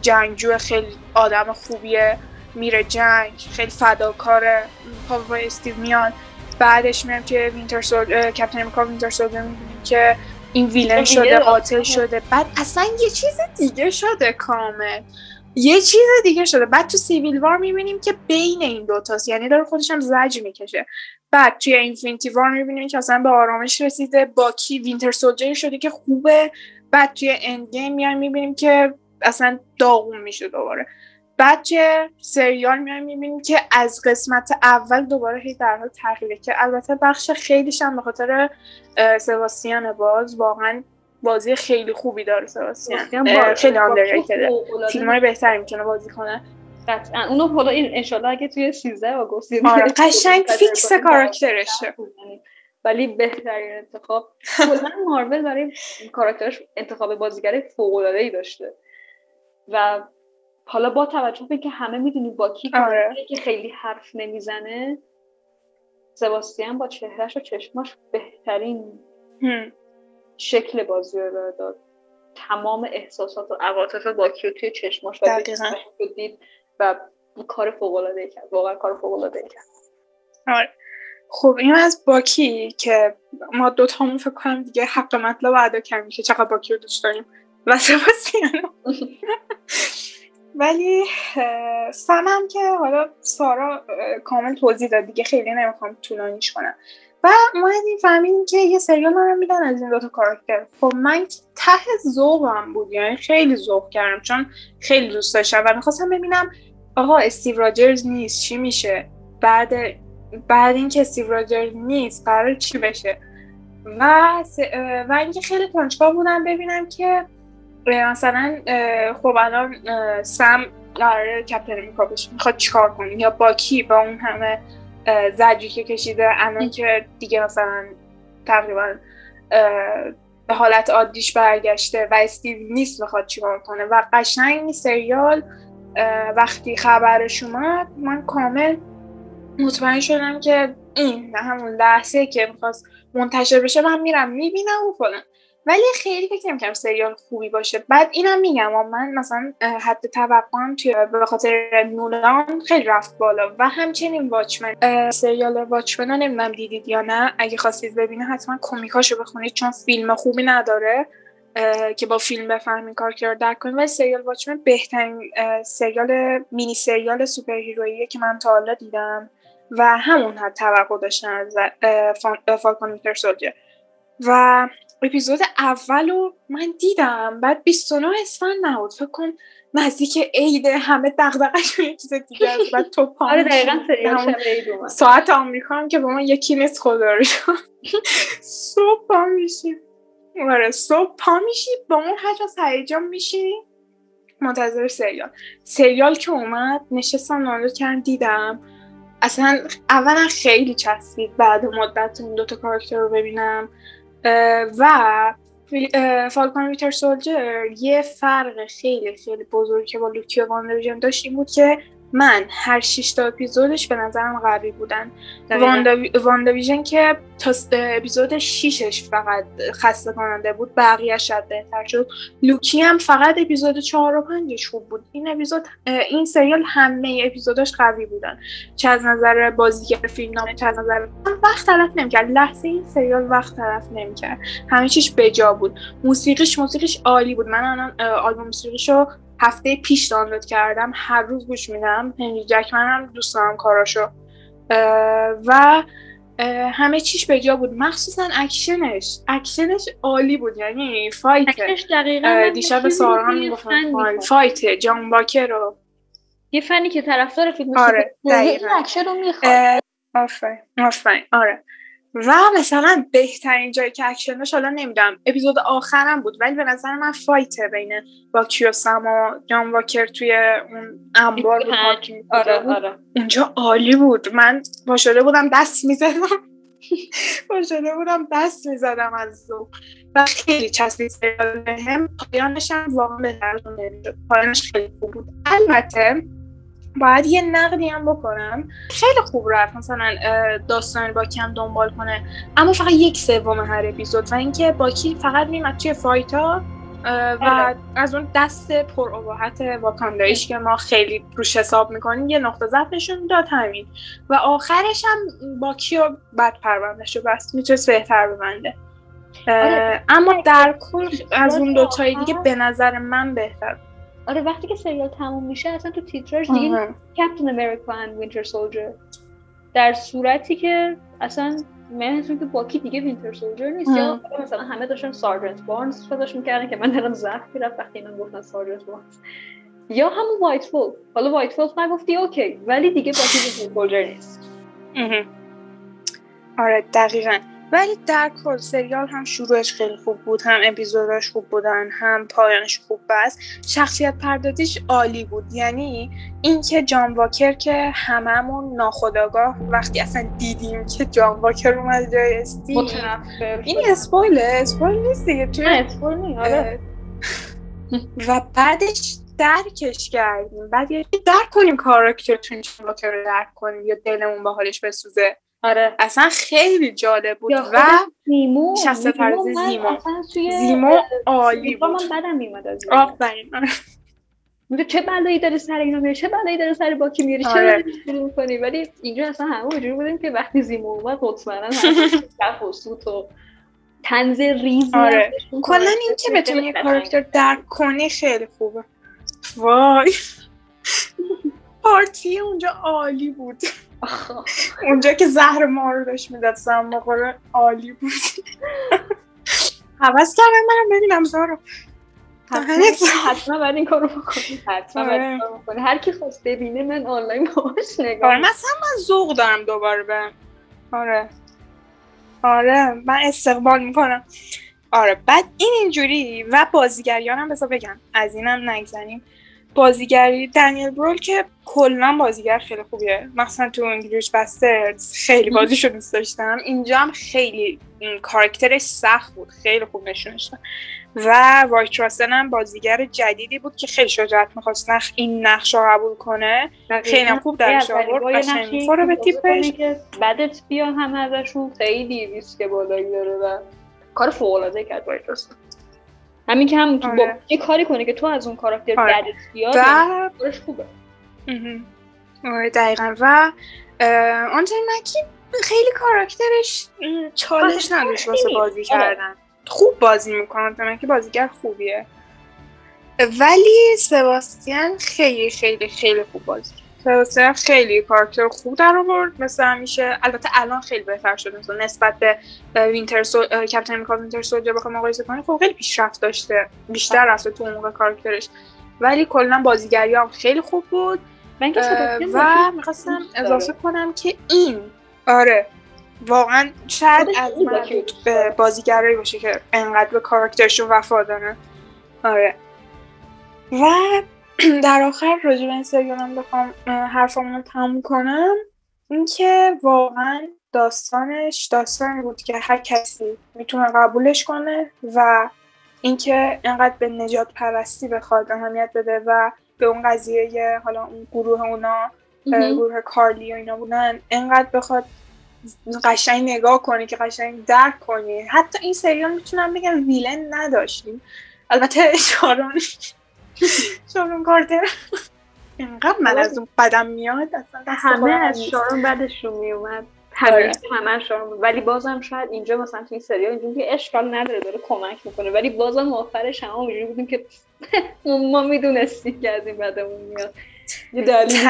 جنگجو خیلی آدم خوبیه میره جنگ خیلی فداکاره. پا به پای استیو میاد. بعدش میرم که Winter Soldier Captain America Winter Soldier می‌بینیم که این villain شده قاتل شده. بعد اصلا یه چیز دیگه شده کامل. یه چیز دیگه شده. بعد تو Civil War می‌بینیم که بین این دوتاست یعنی داره خودش هم زجر می‌کشه. بعد توی Infinity War می‌بینیم که اصلا به آرامش رسیده. باکی Winter Soldier شده که خوبه. بعد توی Endgame میایم می‌بینیم که اصلا داغون میشه دوباره. بعد تو سریال میایم می‌بینیم که از قسمت اول دوباره هی در حال تغییره که البته بخش خیلیش هم به خاطر سباستیان باز واقعا بازی خیلی خوبی داره سباستیان. خیلی آندرریتده فیلم های بهتری می‌تونه بازی کنه. قطعا. اونو حالا این انشالله اگه توی 13 آگوست آره قشنگ فیکس کاراکترشه. ولی بهترین انتخاب. کلا مارول برای کاراکترش انتخاب بازیگر فوق العاده ای داشته. و حالا با توجه به که همه می‌دونی با کی آره. که خیلی حرف نمی‌زنه سباستیان با چهرهش و چشماش بهترین شکل بازی رو داد. تمام احساسات و عواطف باکی رو توی چشماش و دید و کار فوق العاده کرد. واقعا کار فوق العاده کرد. آره. خب این از باکی که ما دو تامون فکر کنم دیگه حق مطلب ادا کم میشه چقدر باکی رو دوست داریم. و سباستیانو ولی سمم که حالا سارا کامل توضیح داد دیگه خیلی نمی‌خوام طولانیش کنم. و اومدیم فهمیدیم که یه سریال من میدن از این دوتا کاراکتر. خب من ته ذوقم بود یعنی خیلی ذوق کردم چون خیلی دوست داشتم و می‌خواستم ببینم آقا استیو راجرز نیست چی میشه؟ بعد بعد اینکه استیو راجرز نیست قرار چی بشه؟ و و اینکه خیلی کنجکاو بودم ببینم که مثلا خب الان سم قرار کپتن امریکا بشه. می‌خواد چیکار کنه؟ یا باکی با اون همه زجی که کشیده. الان که دیگه مثلا تقریبا به حالت عادیش برگشته و استیو نیست می‌خواد چیکار کنه. و قشنگ این سریال وقتی خبرش اومد من کامل مطمئن شدم که این همون لحظه که می‌خواست منتشر بشه من میرم می‌بینم و فلان. ولی خیلی فکر نمی‌کنم سریال خوبی باشه. بعد اینم میگم و من مثلا حد توقعم توی به خاطر نولان خیلی رفت بالا. و همچنین واچمن سریال واچمن رو نمی‌دونم دیدید یا نه. اگه خواستید ببینه حتما کمیکاشو بخونید چون فیلم خوبی نداره که با فیلم بفهمین کار کرد در کنید. ولی سریال واچمن بهترین سریال مینی سریال سوپر هیرویی که من تا حالا دیدم. و همون حد توقع داشتن از فالکون و اپیزود اول رو من دیدم. بعد 29 اسفند نبود. فکر کن نزدیک عید همه دغدغش یه چیز دیگه است. بعد تو پا آره دقیقاً ساعت آمریکا هم که با ما یکی نیست خدا رو صبح پا میشی. آره صبح پا میشی با اون حجم هیجان میشی. منتظر سریال. سریال که اومد نشستم دانلود کردم دیدم. اصلا اولا خیلی چسبید بعد مدت اون دوتا کاراکتر رو ببینم. و Falcon Winter Soldier یه فرق خیلی خیلی بزرگی که با لوکی و WandaVision داشت این بود که من هر شش تا اپیزودش به نظرم قوی بودن. واندا که تا اپیزود 6 فقط خسته کننده بود بقیه شد بهتر شد. لوکی هم فقط اپیزود 4 و 5 خوب بود. این اپیزود این سریال همه اپیزوداش قوی بودن. چه از نظر بازیگر فیلمنامه چه از نظر وقت تلف نمی‌کرد. لحظه این سریال وقت تلف نمی‌کرد. همه چیش بجا بود. موسیقیش موسیقیش عالی بود. من الان آلبوم موسیقیشو هفته پیش دانلود کردم هر روز گوش میدم. هنری جکمن هم دوست دارم کاراشو. و همه چیش به جا بود. مخصوصا اکشنش. اکشنش عالی بود. یعنی fight. دیشب ساران می‌گفتن fight. جان واکر رو. یه فنی که طرفدار فیلم آره اکشن رو می‌خواد. آفرین. آره. و مثلا بهترین جایی که اکشنش حالا نمی‌دونم اپیزود آخرم بود ولی به نظر من fight ه بین باکی و سم و جان واکر توی اون انبار بود. آره آره. اونجا عالی بود. من با شده بودم دست می‌زدم. با شده بودم دست می‌زدم از ذوق و خیلی چسبید هم پایانش هم واقعا بهتر پایانش خیلی خوب بود. البته باید یه نقدی هم بکنم. خیلی خوب رفت مثلا داستان باکی هم دنبال کنه. اما فقط یک سوم هر اپیزود و اینکه باکی فقط میمد توی فایتا و آره. از اون دست پر اباحت واکاندایش که ما خیلی روش حساب می‌کنیم یه نقطه ضعف نشون داد همین. و آخرش هم باکی و بد پروندهش رو بس می‌تونست بهتر ببنده. آره. اما در کل از اون دوتایی دیگه به نظر من بهتر. آره وقتی که سریال تموم میشه اصلا تو تیتراژ دیگه کپتن امریکا اند وینتر سولجر در صورتی که اصلا من که باکی دیگه وینتر سولجر نیست یا مثلا همه داشتن سارجنت بارنز صداش می‌کردن که من دارم زخم می‌رفت وقتی اینا گفتن سارجنت بارنز یا همون White Wolf حالا White Wolf گفتی okay. ولی دیگه باکی Winter Soldier نیست. آره دقیقا. ولی در کل سریال هم شروعش خیلی خوب بود هم اپیزوداش خوب بودن هم پایانش خوب بست. شخصیت پردازیش عالی بود. یعنی اینکه جان واکر که هممون ناخودآگاه وقتی اصلا دیدیم که جان واکر اومد جای استیو. این spoil ه spoil نیست دیگه توی آره. و بعدش درکش کردیم. بعد یه درک کنیم کاراکترتون جان واکر رو درک کنیم یا دلمون به حالش بسوزه. آره. اصلا خیلی جالب بود. و زیمو. شخصیت پردازی زیمو زیمو عالی بود. من بدم میومد از آفرین. میگه چه بلایی داره سر اینا میره چه بلایی داره سر باکی میره چه آره. شروع می‌کنی؟ ولی اینجا اصلا همه اونجوری بودیم که وقتی زیمو اومد مطمئنا کف و سوت و تنز ریزی آره. کلا این که بتونی یه کاراکتر درک کنی خیلی خوبه. وای. پارتی اونجا عالی بود. اونجا که زهر ما رو داشت می‌داد سم عالی بود. حوض کردم منم ببینم زارو حتما باید این کارو بکنی حتما باید کارو بکنی. هر کی خواست ببینه من آنلاین باهاش نگاه آره مثلا من ذوق دارم دوباره به آره. آره من استقبال می‌کنم. آره بعد این اینجوری و بازیگریان هم بذار بگم. از اینم نگذنیم بازیگری دنیل برول که کلا بازیگر خیلی خوبیه. مثلا تو انگلیش بسترز خیلی بازیشو دوست داشتم. اینجا هم خیلی کارکترش سخت بود. خیلی خوب نشونش داد. و وایت راسل هم بازیگر جدیدی بود که خیلی شجاعت می‌خواست نخ این نقش رو قبول کنه. خیلی هم خوب درش آورد. قشنگ می‌خوره به تیپش بعدت بیا هم ازشون. خیلی ریسک بالایی داره و کار فوق العاده کرد وایت راسل. همین که هم آره. با یه کاری کنه که تو از اون کاراکتر آره. بیاد و... خوبه. آره دقیقا. و آنتونی مکی خیلی کاراکترش چالش نداشت واسه بازی آره. کردن. خوب بازی می‌کنه آنتونی مکی بازیگر خوبیه. ولی سباستیان خیلی خیلی خیلی خوب بازی سباستیان خیلی کاراکتر خوب در آورد. مثل همیشه البته الان خیلی بهتر شده. مثلا نسبت به وینتر سو... کپتن امریکا وینتر سولجر بخوام مقایسه کنیم خب خیلی پیشرفت داشته. بیشتر رفته تو موقع کاراکترش. ولی کلا بازیگری هم خیلی خوب بود. و می‌خواستم اضافه کنم که این آره واقعا شاید از من به بازیگرایی باشه که انقدر به کاراکترشون وفا داره. آره. و در آخر راجع به این سریالم بخوام حرفمون رو تموم کنم. اینکه واقعا داستانش داستانی بود که هر کسی می‌تونه قبولش کنه و اینکه انقدر به نجات پرستی بخواد اهمیت بده و به اون قضیه حالا اون گروه اونا گروه کارلی و اینا بودن انقدر بخواد قشنگ نگاه کنی که قشنگ درک کنی. حتی این سریال می‌تونم بگم ویلن نداشتیم. البته شارون شارون کارتر. اینقدر من از اون بدم میاد همه از شارون بعدشون میومد همه همه شارون ولی بازم شاید اینجا مثلا تو این سریال اینجوری که اشکال نداره داره کمک می‌کنه. ولی بازم آخرش هم اونجوری بودیم که ما می‌دونستیم که از این بدمون میاد. یه دلیل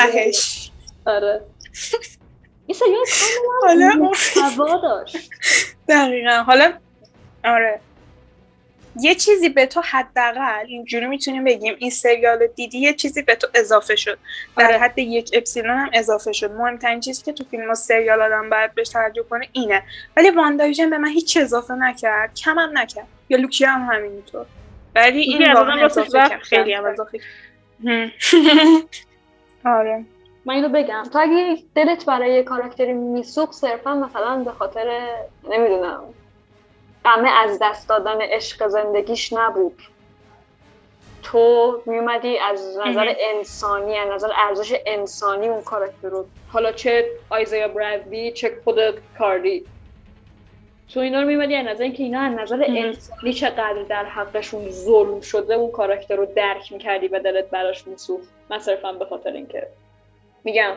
آره. این سریال کاملا هوا داشت. دقیقا. حالا آره. یه چیزی به تو حداقل اینجوری می‌تونیم بگیم این سریال دیدی یه چیزی به تو اضافه شد. در آره. حد یک اپسیلون هم اضافه شد. مهمترین چیزی که تو فیلم و سریال آدم باید بهش توجه کنه اینه. ولی واندایژن به من هیچ اضافه نکرد کم هم نکرد. یا لوکی هم همینطور. ولی این واقعا اضافه کرد خیلی هم اضافه آره. من اینو بگم. تو اگه دلت برای یه کاراکتری میسوق صرفا مثلا به خاطر نمی‌دونم غمه از دست دادن عشق زندگیش نبود. تو میومدی از نظر انسانی از نظر ارزش انسانی اون کاراکتر رو. حالا چه آیزایا برادلی چه خود کاردی تو اینا رو میومدی از نظر اینکه اینا از نظر انسانی چقدر در حقشون ظلم شده اون کاراکتر رو درک می‌کردی و دلت براش میسوخت؟ من صرفا به خاطر اینکه میگم.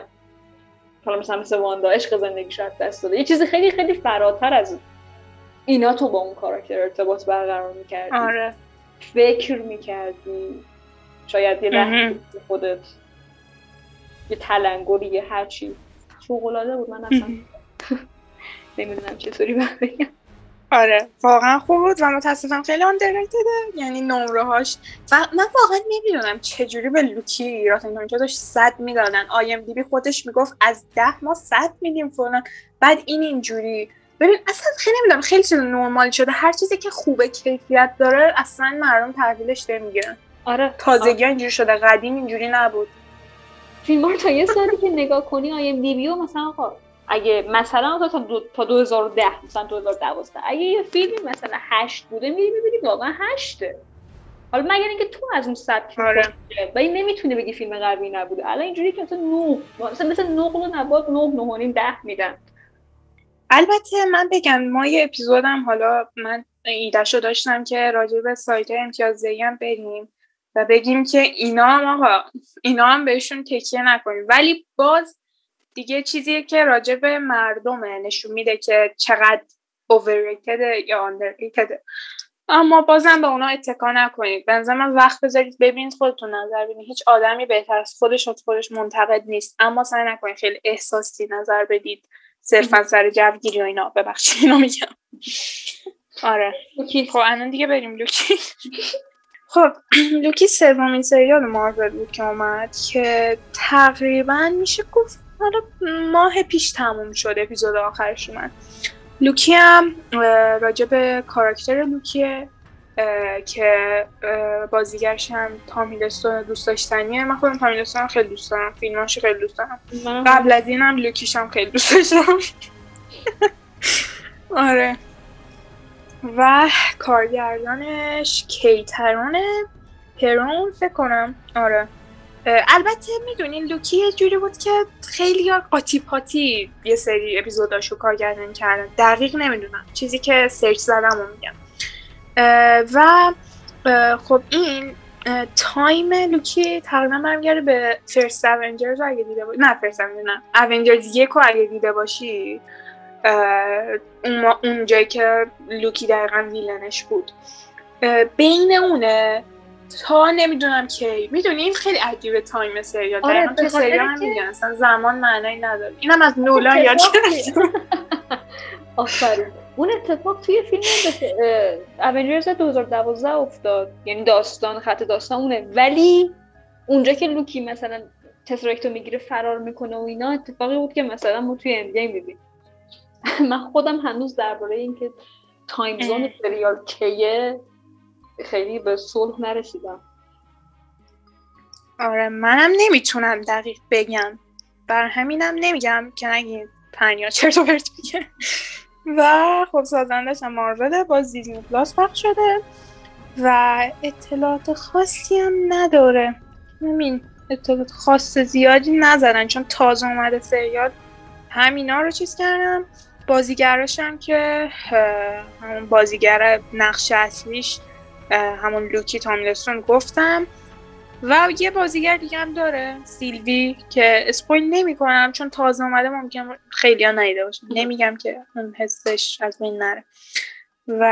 حالا مثلا مثل واندا عشق زندگی شاید دست داده. یه چیزی خیلی خیلی فراتر از اینا تو با اون کاراکتر ارتباط برقرار می‌کردی. آره. فکر می‌کردی. شاید یه لحظه خودت. یه تلنگری یه هرچی فوقلاده بود. من اصلا نمی‌دونم چطوری بگم. آره. واقعا خوب بود و متاسفم خیلی آندرریتده یعنی نمره هاش و من واقعا نمی‌دونم چجوری به لوکی راتن اینجا داشت صد می‌دادن. آی ام دی بی خودش می‌گفت از ده ما صد میدیم فلان. بعد این اینجوری ببین اصلا خیلی نمی‌دونم خیلی چیز نرمال شده. هر چیزی که خوبه کیفیت داره اصلا مردم تحویلش نمی‌گیرن. آره. تازگی ها اینجوری شده قدیم اینجوری نبود. فیلم تا یه سالی که نگاه کنی آی ام دی مثلا آقا اگه مثلا تا دو تا 2010 مثلا 2012 اگه یه فیلمی مثلا 8 بوده میری می‌بینی واقعا 8 حالا مگر اینکه تو از اون سبک آره. و این نمی‌تونه بگی فیلم غربی نبوده. الان اینجوری که مثلا 9 مثلا مثلا نقل و نبات 9 9 10 میدن. البته من بگم ما یه اپیزودم حالا من ایدهشو داشتم که راجع به سایت امتیازی هم بریم و بگیم که اینا هم آقا اینا هم بهشون تکیه نکنیم. ولی باز دیگه چیزیه که راجع به مردمه نشون میده که چقدر overrated یا underrated. اما بازم به اونا اتکا نکنید. به من وقت بذارید ببینید خودتون نظر ببینید هیچ آدمی بهتر از خودش از خودش منتقد نیست. اما سعی نکنید خیلی احساسی نظر بدید. صرفا سر جوگیری و اینا. ببخشید اینا میگم. آره. خب الان دیگه بریم لوکی. خب لوکی سومین سریال مارول بود که اومد که تقریبا میشه گفت حالا ماه پیش تموم شد اپیزود آخرش اومد. لوکی هم راجع به کاراکتر لوکیه. که بازیگرش هم تام هیدلستون دوست داشتنیه. من خودم تام هیدلستون خیلی دوست دارم. فیلماش خیلی دوست دارم. قبل از این هم لوکیش هم خیلی دوست داشتم. آره. و کارگردانش کیترونه پرون فکر کنم. آره. البته می‌دونین لوکی یه جوری بود که خیلی قاطی پاتی یه سری اپیزوداشو کارگردانی کردن. دقیق نمی‌دونم. چیزی که سرچ زدم و میگم. و خب این time لوکی تقریبا برمیگرده به First Avengers اگه دیده باشی نه First نه. Avengers یک رو اگه دیده باشی اون جایی که لوکی دقیقا villain ش بود. بین اونه تا نمی‌دونم کی. می‌دونی این خیلی عجیبه time سریال. آره تو سریال هم میگن. اصلا زمان معنی نداره. اینم از نولان یاد آفرین. اون اتفاق توی فیلم Avengers 2012 افتاد. یعنی داستان خط داستان اونه ولی اونجا که لوکی مثلا Tesseract و می‌گیره فرار می‌کنه و اینا اتفاقی بود که مثلا ما توی Endgame دیدیم من خودم هنوز درباره اینکه time zone سریال کیه خیلی به صلح نرسیدم. آره منم نمی‌تونم دقیق بگم. برا همینم نمیگم که نگید پنیا چرت و پرت میگه. و خب سازندش هم مارول با دیزنی پلاس پخش شده و اطلاعات خاصی هم نداره. همین اطلاعات خاص زیادی نزدن چون تازه اومده سریال. همینا رو چیز کردم. بازیگراش هم که همون بازیگر نقش اصلیش همون لوکی تام هیدلستون گفتم. و یه بازیگر دیگه هم داره سیلوی که spoil نمی کنم چون تازه اومده ممکن خیلی ها ندیده باشن نمیگم که اون حسش از بین نره. و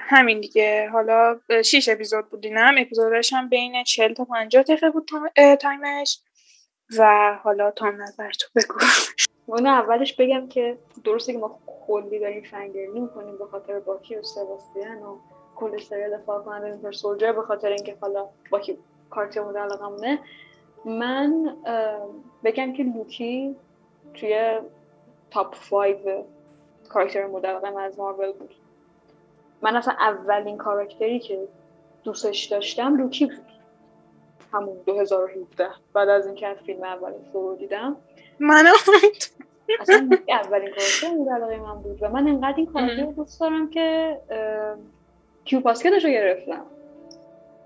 همین دیگه. حالا شیش اپیزود بود اینم اپیزودش هم بین 40 تا 50 دقیقه بود time ش. و حالا تا نظر تو بگو. اون اولش بگم که درسته که ما کلی داریم fangirling می‌کنیم به خاطر باکی و سباستیان و کل سریال The Falcon and the Winter Soldier به خاطر اینکه حالا باکی کاراکتر مورد علاقمونه من بگم که لوکی توی تاپ 5 کاراکتر مورد علاقه از مارول بود. من اصلا اولین کاراکتری که دوستش داشتم لوکی بود. همون 2017 بعد از اینکه از فیلم اولین فرو دیدم. من اصلا اولین کاراکتر مورد علاقه من بود و من انقدر این کاراکتر دوست دارم که کیو پاسکتش رو گرفتم.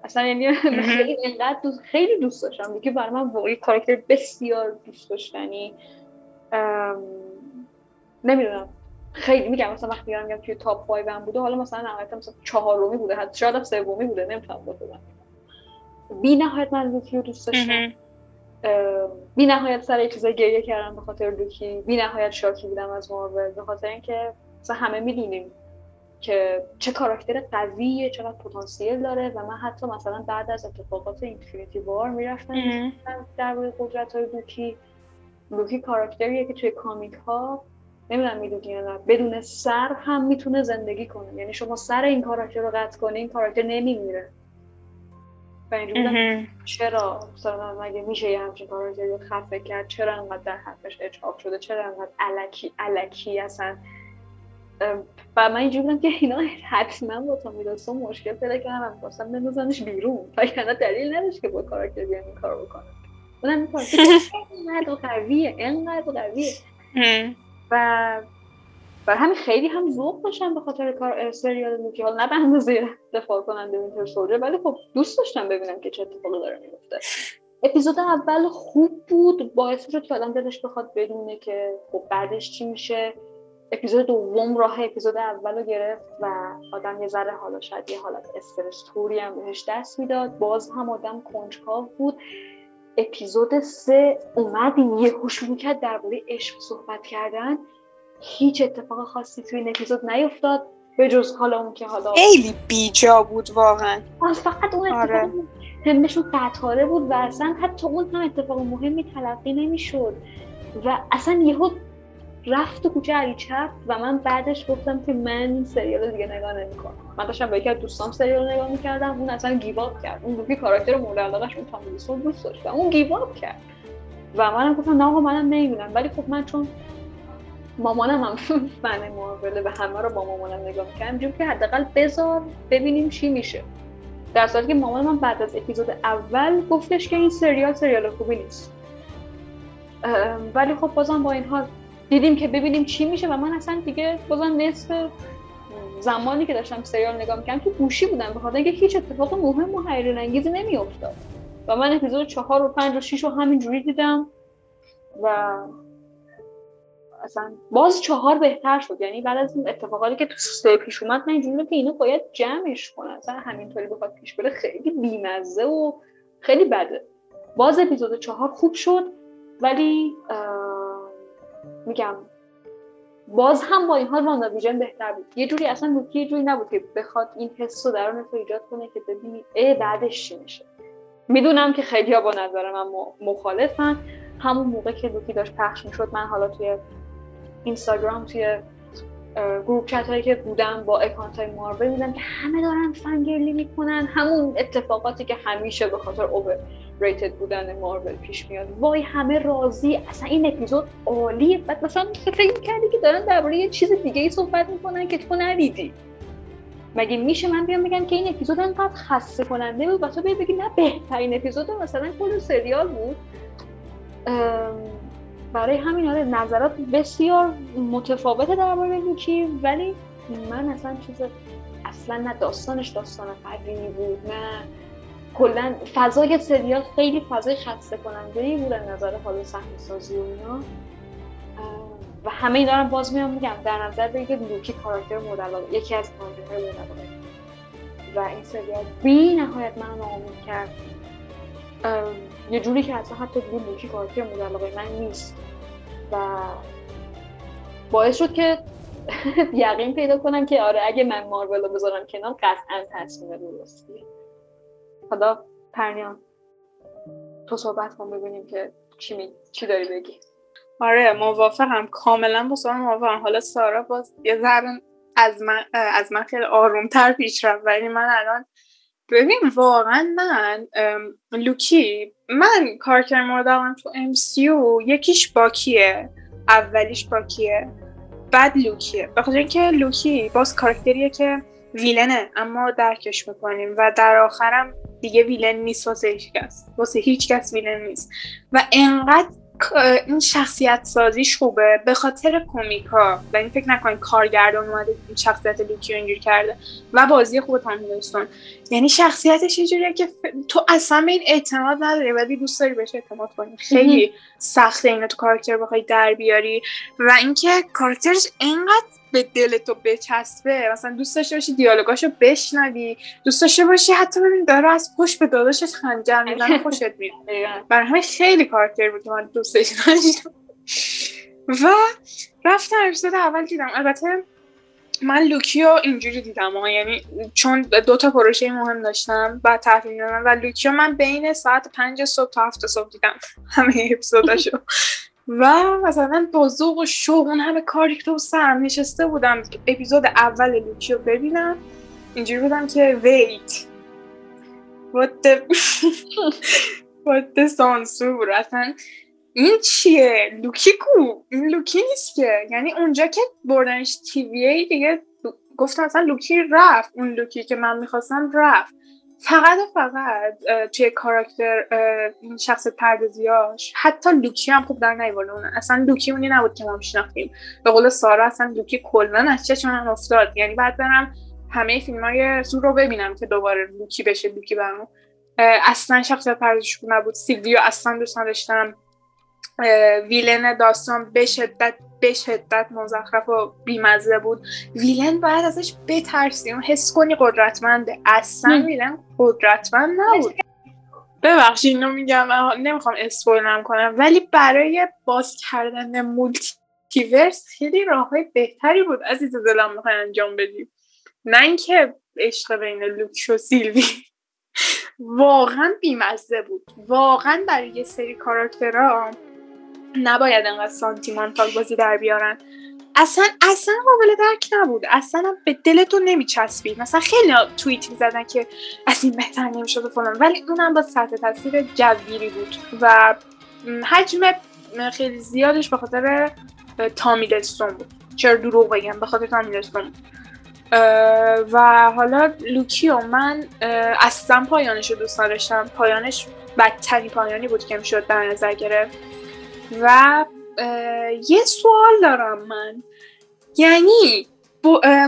اصلا یعنی خیلی اینقدر دوست خیلی دوست داشتم. که برای من واقعی کاراکتر بسیار دوست داشتنی نمی‌دونم. خیلی میگم مثلا وقتی میگم توی top 5 هم بوده حالا مثلا نهایتا مثلا چهارمی بوده. حتی شاید سومی بوده. نمی‌تونم بگم. بی نهایت من لوکی رو دوست داشتم. بی نهایت سر چیزای گریه کردم به خاطر لوکی. بی نهایت شاکی بودم از مارول. به خاطر اینکه مثلا همه می‌دونیم. که چه کاراکتر قویه چقدر پتانسیل داره و من حتی مثلا بعد از اتفاقات Infinity War می‌رفتم در قدرت های لوکی. لوکی کاراکتریه که توی کامیک ها نمی‌دونم می‌دونی یا نه بدون سر هم می‌تونه زندگی کنه. یعنی شما سر این کاراکتر رو قطع کنه این کاراکتر نمیمیره. و اینجوری چرا مثلا مگه میشه یه همچین کاراکتری رو خفه کرد؟ چرا انقدر در حقش اجحاف شده؟ چرا انقدر علکی علکی اصلا؟ و من اینجوری بودم که اینا حتما با تا میداستون مشکل پیدا کردم. و می‌خواستم بندازنش بیرون. و یعنی دلیل نداشت که با کاراکتر بیان این کار بکنم. اونم این اینقدر قویه اینقدر قویه. و و همین خیلی هم ذوق داشتم به خاطر کار سریال لوکی حالا نه به اندازه دفاع کننده وینتر سولجر ولی خب دوست داشتم ببینم که چه اتفاقی داره میفته اپیزود اول خوب بود. باعث شد که آدم دلش بخواد بدونه که خب بعدش چی میشه. اپیزود دوم راه اپیزود اول رو گرفت و آدم یه ذره حالا شاید یه حالت استرس توری هم بهش دست می‌داد. باز هم آدم کنجکاو بود. اپیزود سه اومد. یه شروع کرد درباره عشق صحبت کردن. هیچ اتفاق خاصی توی این اپیزود نیفتاد. به جز حالا اون که حالا خیلی بیجا بود واقعا. فقط اون آره. همشون قطاره بود و اصلا حتی اون هم اتفاق مهمی تلقی نمی‌شد. و اصلا یهو رفت و کوچه علی چپ و من بعدش گفتم که من سریال دیگه نگاه نمی‌کنم. من داشتم با یکی از دوستام سریال نگاه می‌کردم اون اصلا گیواب کرد. اون دوکی کاراکتر مورد علاقش اون تام دوست داشت. و اون گیواب کرد. و منم گفتم نه آقا منم نمی‌بینم. ولی خب من چون مامانم هم فن مارول و همه رو با مامانم نگاه می‌کردم جون که حداقل بذار ببینیم چی میشه. در صورتی که مامانم من بعد از اپیزود اول گفتش که این سریال سریال خوبی نیست. ولی خب بازم با این حال دیدیم که ببینیم چی میشه و من اصلا دیگه بازم نصف زمانی که داشتم سریال نگاه می‌کردم تو گوشی بودم به خاطر اینکه هیچ اتفاق مهم و حیران انگیزی نمیافتاد. و من اپیزود چهار و پنج و شیش رو همین جوری دیدم و اصلا باز چهار بهتر شد. یعنی بعد از این اتفاقاتی که تو سه پیش اومد من اینجوری که اینو باید جمعش کنه اصلا همینطوری بخواد پیش بره خیلی بیمزه و خیلی بده. باز اپیزود چهار خوب شد ولی میگم. باز هم با این حال واندا ویژن بهتر بود. یه جوری اصلا لوکی جوری نبود که بخواد این حس رو درون تو ایجاد کنه که ببینی ای بعدش چی میشه. می‌دونم که خیلی ها با نظر من مخالفن. همون موقع که لوکی داشت پخش می‌شد من حالا توی اینستاگرام توی group chat هایی که بودم با account های مارول می‌دیدم که همه دارن fangirly می‌کنن. همون اتفاقاتی که همیشه به خاطر overrated بودن مارول پیش میاد. وای همه راضی اصلا این اپیزود عالیه بعد مثلا فکر کردی که دارن درباره یه چیز دیگه ای صحبت می‌کنن که تو ندیدی. مگه میشه من بیام بگم که این اپیزود انقدر خسته کننده بود؟ و تو بگی نه بهترین اپیزود مثلا کل سریال بود. برای همین آره نظرات بسیار متفاوته درباره لوکی ولی من اصلا چیز اصلا نه داستانش داستان قوی بود نه کلا فضای سریال خیلی فضای خسته کننده ای بود نظر حال صحنه سازی و اینا. و همه اینا رو باز میام میگم در نظر بگیرید لوکی کاراکتر مورد یکی از کاراکترهای مورد و این سریال بی نهایت من ناامید کرد. یه جوری که اصلا حتی دیگه لوکی کاراکتر مورد من نیست. و باعث شد که یقین پیدا کنم که آره اگه من مارول رو بذارم کنار قطعا تصمیم درستیه حالا پرنیان تو صحبت کن ببینیم که چی, می... چی داری بگی. آره موافقم کاملا با سارا موافقم حالا سارا باز یه ذره از من از من خیلی آرومتر پیش رفت ولی من الان ببین واقعا من لوکی من کارکتر مورد علاقم یکیش باکیه. اولیش باکیه. بعد لوکیه. بخاطر اینکه لوکی باز کارکتریه که villain ه اما درکش می‌کنیم و در آخرم دیگه ویلن نیست واسه هیچ کس. واسه هیچ کس ویلن نیست. و انقدر این شخصیت سازیش خوبه به خاطر کومیکا و این فکر نکنید کارگردان اومده این شخصیت لوکی اینجوری کرده و بازی خوب تام یعنی شخصیتش اینجوریه که تو اصلا به این اعتماد نداری ولی دوست داری بهش اعتماد کنی. خیلی سخته اینو تو کاراکتر بخوای در بیاری. و اینکه کاراکترش اینقدر به دل تو بچسبه. مثلا دوست داشته باشی دیالوگاشو بشنوی. دوست داشته باشی حتی ببین داره از پشت به داداشش خنجر می‌زنه خوشت میاد برای همه خیلی کارکتر بود که من دوستش داشتم و رفتم اپیزود اول دیدم. البته من لوکیو اینجوری دیدم ها. یعنی چون دو تا پروژه مهم داشتم بعد تحویل دادم و لوکیو من بین ساعت پنج صبح تا هفت صبح دیدم. همه اپیزوداشو. و مثلا با ذوق و شوق اون همه کاری که تو سرم نشسته بودم. اپیزود اول لوکیو ببینم. اینجوری بودم که wait what the what the اصلا این چیه؟ لوکی کو؟ این لوکی نیست که. یعنی اونجا که بردنش TVA دیگه گفتم اصلا لوکی رفت. اون لوکی که من می‌خواستم رفت. فقط فقط توی کاراکتر این شخصیت پردازیاش حتی لوکی هم خوب در نیورده. اصلا لوکی اونی نبود که ما میشناختیم. به قول سارا اصلا لوکی کلا از چشم من افتاد. یعنی بعد برم همه فیلم های ثور رو ببینم که دوباره لوکی بشه لوکی برام. اصلا شخصیت پردازش نبود. سیلویو اصلا دوست نداشتم. villain داستان به شدت به شدت مزخرف و بیمزه بود. villain باید ازش بترسی. اون حس کنی قدرتمنده. اصلا villain قدرتمند نبود. ببخشید اینو میگم. نمی‌خوام spoil م کنم. ولی برای باز کردن multiverse خیلی راه های بهتری بود. عزیز دلم می‌خوای انجام بدی. نه اینکه عشق بین لوک و سیلوی. واقعا بیمزه بود. واقعا برای یه سری کاراکترها. نباید انقدر سانتیمانتال بازی در بیارن. اصلا اصلا قابل درک نبود. اصلا به دلتون نمیچسبید. مثلا خیلی توییت می‌زدن که از این بهتر نمی‌شد و فلان. ولی اونم با سطح تاثیر جوگیری بود و حجم خیلی زیادش به خاطر تامیلستون بود. چرا دروغ بگم؟ به خاطر تامیلستون و حالا لوکی و من اصلا پایانش رو دوست داشتم پایانش بدترین پایانی بود که می‌شد در نظر گرفت. و یه سوال دارم من. یعنی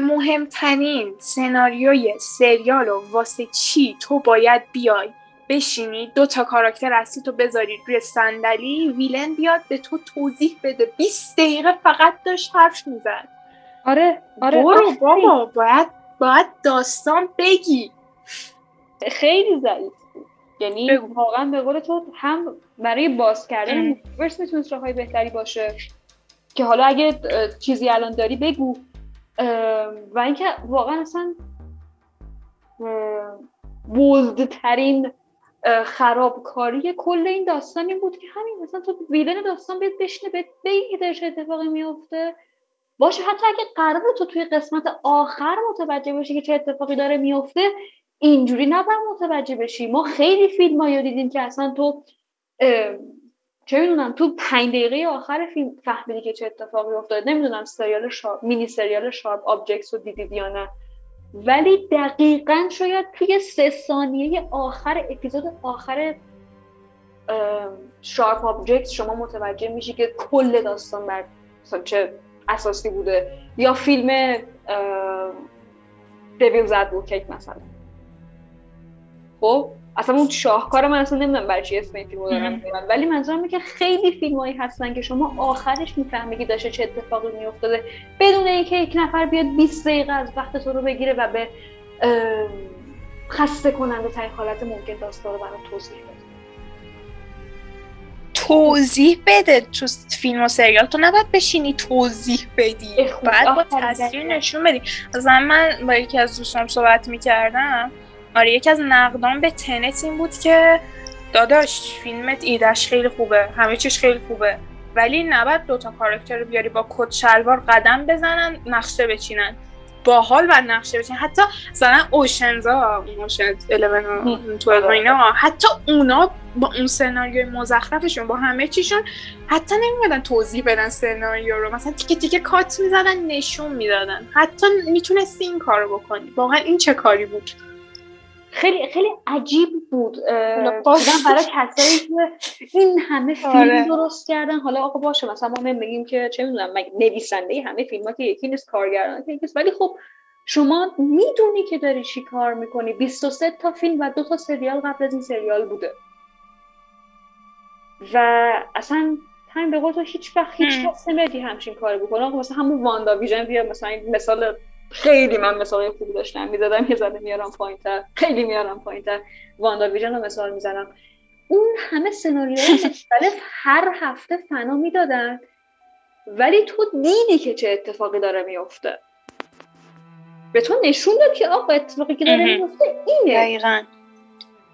مهمترین سناریوی سریال و واسه چی تو باید بیای؟ بشینی دو تا کاراکتر اصلی تو بذاری روی صندلی ویلن بیاد به تو توضیح بده. 20 دقیقه فقط داشت حرف می‌زد. آره آره. برو بابا باید باید داستان بگی. خیلی ضعیف. یعنی واقعا به قول تو هم برای باز کردن مولتیورس می‌تونست راههای بهتری باشه. که حالا اگه چیزی الان داری بگو. و اینکه واقعا اصلا بولدترین خرابکاری کل این داستان این بود که همین مثلا تو ویلن داستان بیاد بشنه به بگی که اتفاقی میفته باشه حتی اگه قرار تو توی قسمت آخر متوجه باشی که چه اتفاقی داره میفته اینجوری نباید متوجه بشی. ما خیلی فیلم ها دیدیم که اصلا تو چه می‌دونم تو پنج دقیقه آخر فیلم فهمیدی که چه اتفاقی افتاد نمی‌دونم سریال Sharp مینی سریال Sharp Objects رو دیدید یا نه. ولی دقیقا شاید توی سه ثانیه آخر اپیزود آخر Sharp Objects شما متوجه میشی که کل داستان بر چه اساسی بوده. یا فیلم Devil's Advocate مثلا. خب اصلا اون شاهکار من اصلا نمی‌دونم برای چی اسم این فیلمو آوردم ولی منظورم که خیلی فیلمایی هستن که شما آخرش می‌فهمی که داشته چه اتفاقی میافتاده. بدون اینکه یک نفر بیاد 20 دقیقه از وقت تو رو بگیره و به خسته کننده ترین حالت ممکن داستان رو برای توضیح بده. توضیح بده تو فیلم و سریال. تو نباید بشینی توضیح بدی. بعد با تصویر نشون بدی. از من با یکی از دوستان صحبت می‌کردم آره یکی از نقدان به تنت این بود که داداش فیلمت ایدش خیلی خوبه همه چیش خیلی خوبه ولی نباید دوتا کارکتر رو بیاری با کت شلوار قدم بزنن نقشه بچینن. باحال و نقشه بچینن. حتی مثلا اوشنزا اوشنز 11 اینا حتی اونا با اون سناریوی مزخرفشون با همه چیشون حتی نمیدن توضیح بدن سناریو رو. مثلا تیکه تیکه کات می‌زدن نشون می‌دادن. حتی می‌تونستی این کارو بکنی. واقعا این چه کاری بود؟ خیلی خیلی عجیب بود برای کسایی که این همه فیلم آره. درست کردن حالا آقا باشه مثلا ما بگیم که چه می‌دونم نویسنده همه فیلم ها که یکی نیست کارگردان که ولی خب شما می‌دونی که داری چی کار می‌کنی. 23 تا فیلم و دو تا سریال قبل از این سریال بوده. و اصلا همین به قول تو هیچ وقت هیچ کس نمیدی همچین کاری بکنه. مثلا همون واندا ویژن بیا مثلا مثال خیلی من مثال خوبی داشتم. می‌زدم یه زده میارم پایینتر. خیلی میارم پایینتر. واندا ویژن رو مثال می‌زنم. اون همه سناریوهای مختلف هر هفته فنا می‌دادن. ولی تو دیدی که چه اتفاقی داره میفته به تو نشون داد که آقا اتفاقی که داره میفته اینه. دقیقا.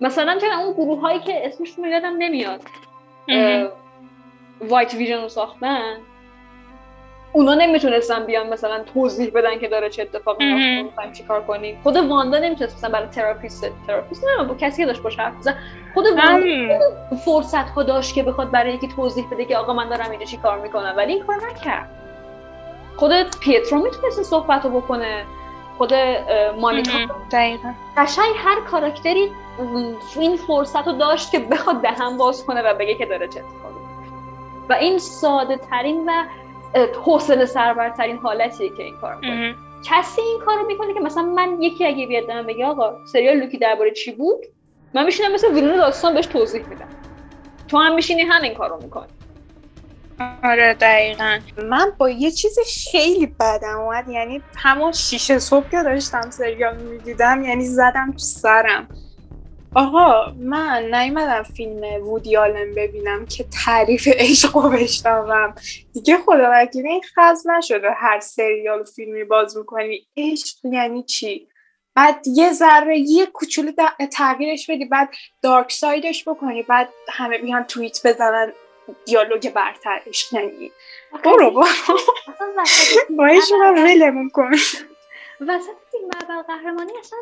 مثلا چون اون گروه هایی که اسمشون یادم نمیاد White Vision رو ساختن. اونا نمی‌تونستن بیان مثلا توضیح بدن که داره چه اتفاقی میفته چیکار کنیم. خود واندا نمی‌تونست مثلا برای therapist therapist نه با کسی که داشت باش حرف بزن خود واندا فرصت ها داشت که بخواد برای یکی توضیح بده که آقا من دارم اینجا چیکار می‌کنم. ولی این کار نکرد. خود پیترو می‌تونست صحبت رو بکنه. خود مانیکا. دقیقا. قشنگ هر کاراکتری این فرصت رو داشت که بخواد دهن باز کنه و بگه که داره چه اتفاقی و این ساده ترین و حوصله سربرترین حالتیه که این کار می‌کنه. کسی این کارو می‌کنه که مثلا من یکی اگه بیاد من بگه آقا سریال لوکی درباره چی بود؟ من میشینم مثل ویلون داستان بهش توضیح میدم. تو هم میشینی همین کارو می‌کنی. آره دقیقا. من با یه چیز خیلی بدم اومد یعنی همون شیشه صبح که داشتم سریال می‌دیدم یعنی زدم تو سرم. آقا من نیومدم فیلم وودی آلن ببینم که تعریف عشق رو بشنوم. دیگه خدا وکیلی این خز نشده هر سریال و فیلمی باز می‌کنی. عشق یعنی چی؟ بعد یه ذره یه کوچولو تغییرش بدی بعد دارک سایدش بکنی بعد همه بیان توییت بزنن دیالوگ برترش یعنی. برو با باید شما ولمون کن. وسط این اول قهرمانی اصلا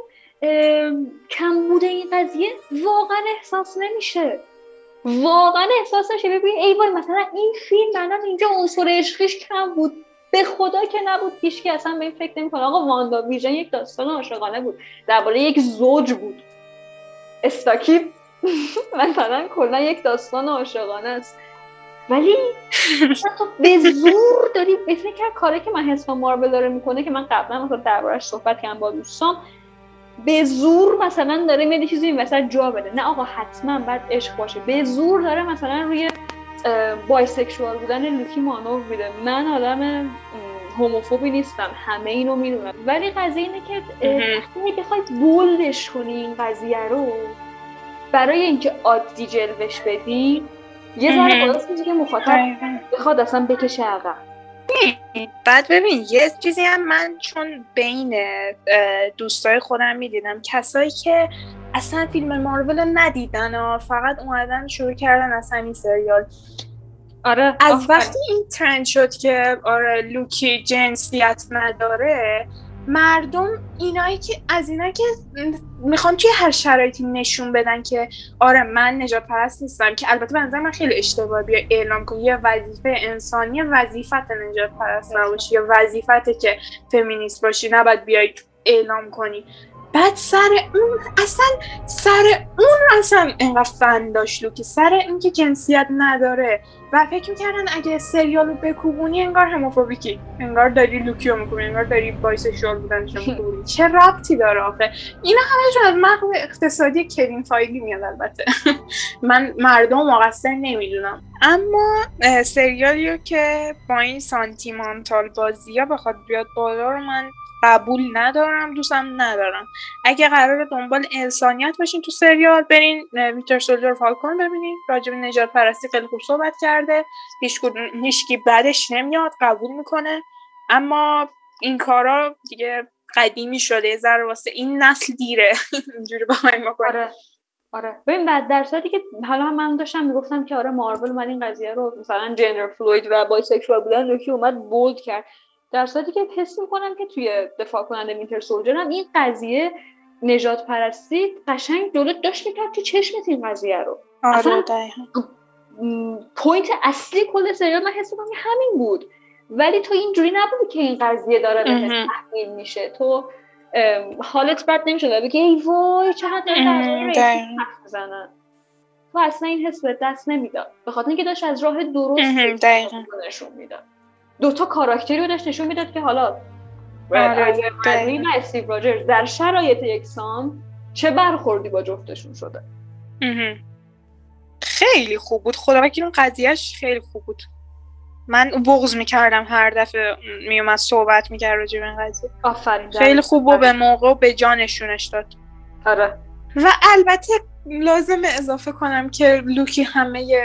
کم بوده این قضیه واقعا احساس نمیشه. واقعا احساس نشه ببین ای وای مثلا این فیلم منم اینجا عنصر عشقیش کم بود. به خدا که نبود هیچ اصلا به این فکر نمی‌کنه. آقا واندا ویژن یک داستان عاشقانه بود. درباره یک زوج بود. استاکی مثلا کلا یک داستان عاشقانه است. ولی تو به زور داری به فکر کاری که من حس مارول داره می‌کنه که من قبلا مثلا دربارش صحبت کردم با دوستام به زور مثلا داره میاد چیزی این وسط جا بده. نه آقا حتما باید عشق باشه. به زور داره مثلا روی bisexual بودن لوکی مانور میده. من آدم homophobe ی نیستم. همه اینو می‌دونن. ولی قضیه اینه که وقتی بخوای bold ش کنی این قضیه رو برای اینکه عادی جلوه‌ش بدی یه ذره باعث میشه که مخاطب بخواد اصلا بکشه عقب. بعد ببین یه چیزی هم من چون بین دوستای خودم می‌دیدم کسایی که اصلا فیلم مارول ندیدن و فقط اومدن شروع کردن از همین سریال. آره از وقتی این ترند شد که آره لوکی جنسیت نداره مردم اینایی که از اینا که می‌خوان توی هر شرایطی نشون بدن که آره من نجات پرست نیستم که البته به من خیلی اشتباه بیا اعلام کنی یه وظیفه انسانی وظیفت نجات پرست نباشی یا وظیفته که فمینیست باشی نباید بیای اعلام کنی. بعد سر اون اصلا سر اون اصلا اینقدر فن داشت که سر اینکه جنسیت نداره. و فکر می‌کردن اگه سریال رو بکوبونی انگار homophobic ی. انگار داری لوکیو می‌کنی انگار داری bisexual بودنش می‌کنی چه ربطی داره آخه؟ اینا همشون از مغز اقتصادی کوین فایگی میاد البته. من مردم مقصر نمی‌دونم. اما سریالی که با این سانتیمانتال بازی ها بخواد بیاد بالا رو من قبول ندارم دوستم ندارم. اگه قرار دنبال انسانیت باشین تو سریال برین Winter Soldier Falcon ببینین. راجب نژاد پرستی خیلی خوب صحبت کرده. هیچکی بعدش نمیاد قبول می‌کنه. اما این کارا دیگه قدیمی شده ذره واسه این نسل دیره. اینجوری با من آره. آره. ببین بعد در صورتی که حالا من داشتم می‌گفتم که آره مارول من این قضیه رو مثلا gender fluid و bisexual بودن رو اومد bold کرد. در صورتی که حس می‌کنم که توی The Falcon and Winter Soldier هم این قضیه نژاد پرستی قشنگ دولت داشت می‌کرد تو چشمت این قضیه رو. آره point اصلی کل سریال من حس می‌کنم همین بود. ولی تو اینجوری نبودی که این قضیه داره بهت تحمیل میشه. تو حالت بد نمیشه بگی ای وای چقدر بزنن تو اصلا این حس بهت دست نمی‌داد. به خاطر اینکه داشت از راه درست نشون می‌داد. دوتا کاراکتری رو داشت نشون می‌داد که حالا آره، و استیو راجرز. در شرایط یکسان چه برخوردی با جفتشون شده؟ خیلی خوب بود. خدا وکیل اون قضیهش خیلی خوب بود. من بغض می‌کردم هر دفعه میومد صحبت می‌کرد راجع به این قضیه. آفرین. خیلی خوب و به موقع و به جانشونش داد. آره. و البته لازم اضافه کنم که لوکی همه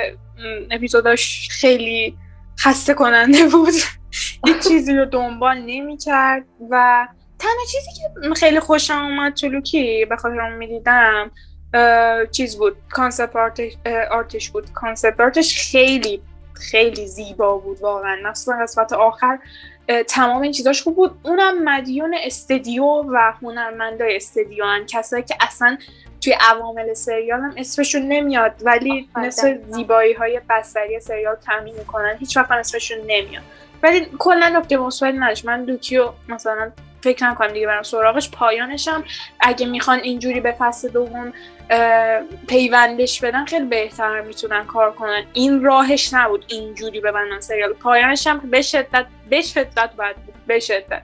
اپیزوداش خیلی خسته کننده بود. یک چیزی رو دنبال نمی کرد و تنها چیزی که خیلی خوشم اومد تو لوکی به خاطر اون می‌دیدم چیز بود concept art ش بود. concept art ش خیلی خیلی زیبا بود واقعا. مخصوصا قسمت آخر تمام این چیزاش خوب بود. اونم مدیون استدیو و هنرمندای استدیو هن. کسایی که اصلا توی عوامل سریال هم اسمشون نمیاد ولی مثل زیبایی های بصری سریال تامین می‌کنن. هیچ وقت اسمشون نمیاد. ولی کلا نکته مثبت نداشت. من لوکیو مثلا فکر نکنم دیگه برم سراغش. پایانشم اگه می‌خوان اینجوری به فصل دوم پیوندش بدن خیلی بهتر می‌تونن کار کنن. این راهش نبود اینجوری ببندن سریال. پایانش هم به شدت به شدت بد بود. به شدت.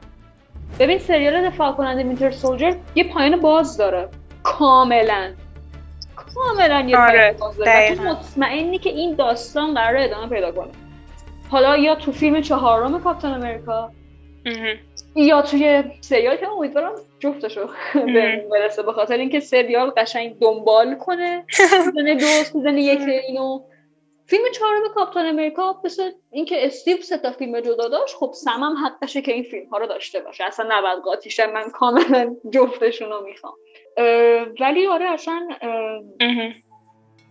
ببین سریال دفاع کننده مینتر سولجر یه پایان باز داره. کاملا. کاملا یه آره، مطمئنی که این داستان قرار ادامه پیدا کنه. حالا یا تو فیلم چهارم کاپتان امریکا یا توی سریال که امیدوارم جفتشو بهش برسه به خاطر اینکه سریال قشنگ دنبال کنه. season دو season یک اینو. فیلم چهارم کاپتان امریکا مثل اینکه استیو سه تا فیلم جدا داشت خب سمم حقشه که این فیلم ها رو داشته باشه. اصلا نباید قاطیشه من کاملا جفتشون رو می‌خوام. ولی آره اصلا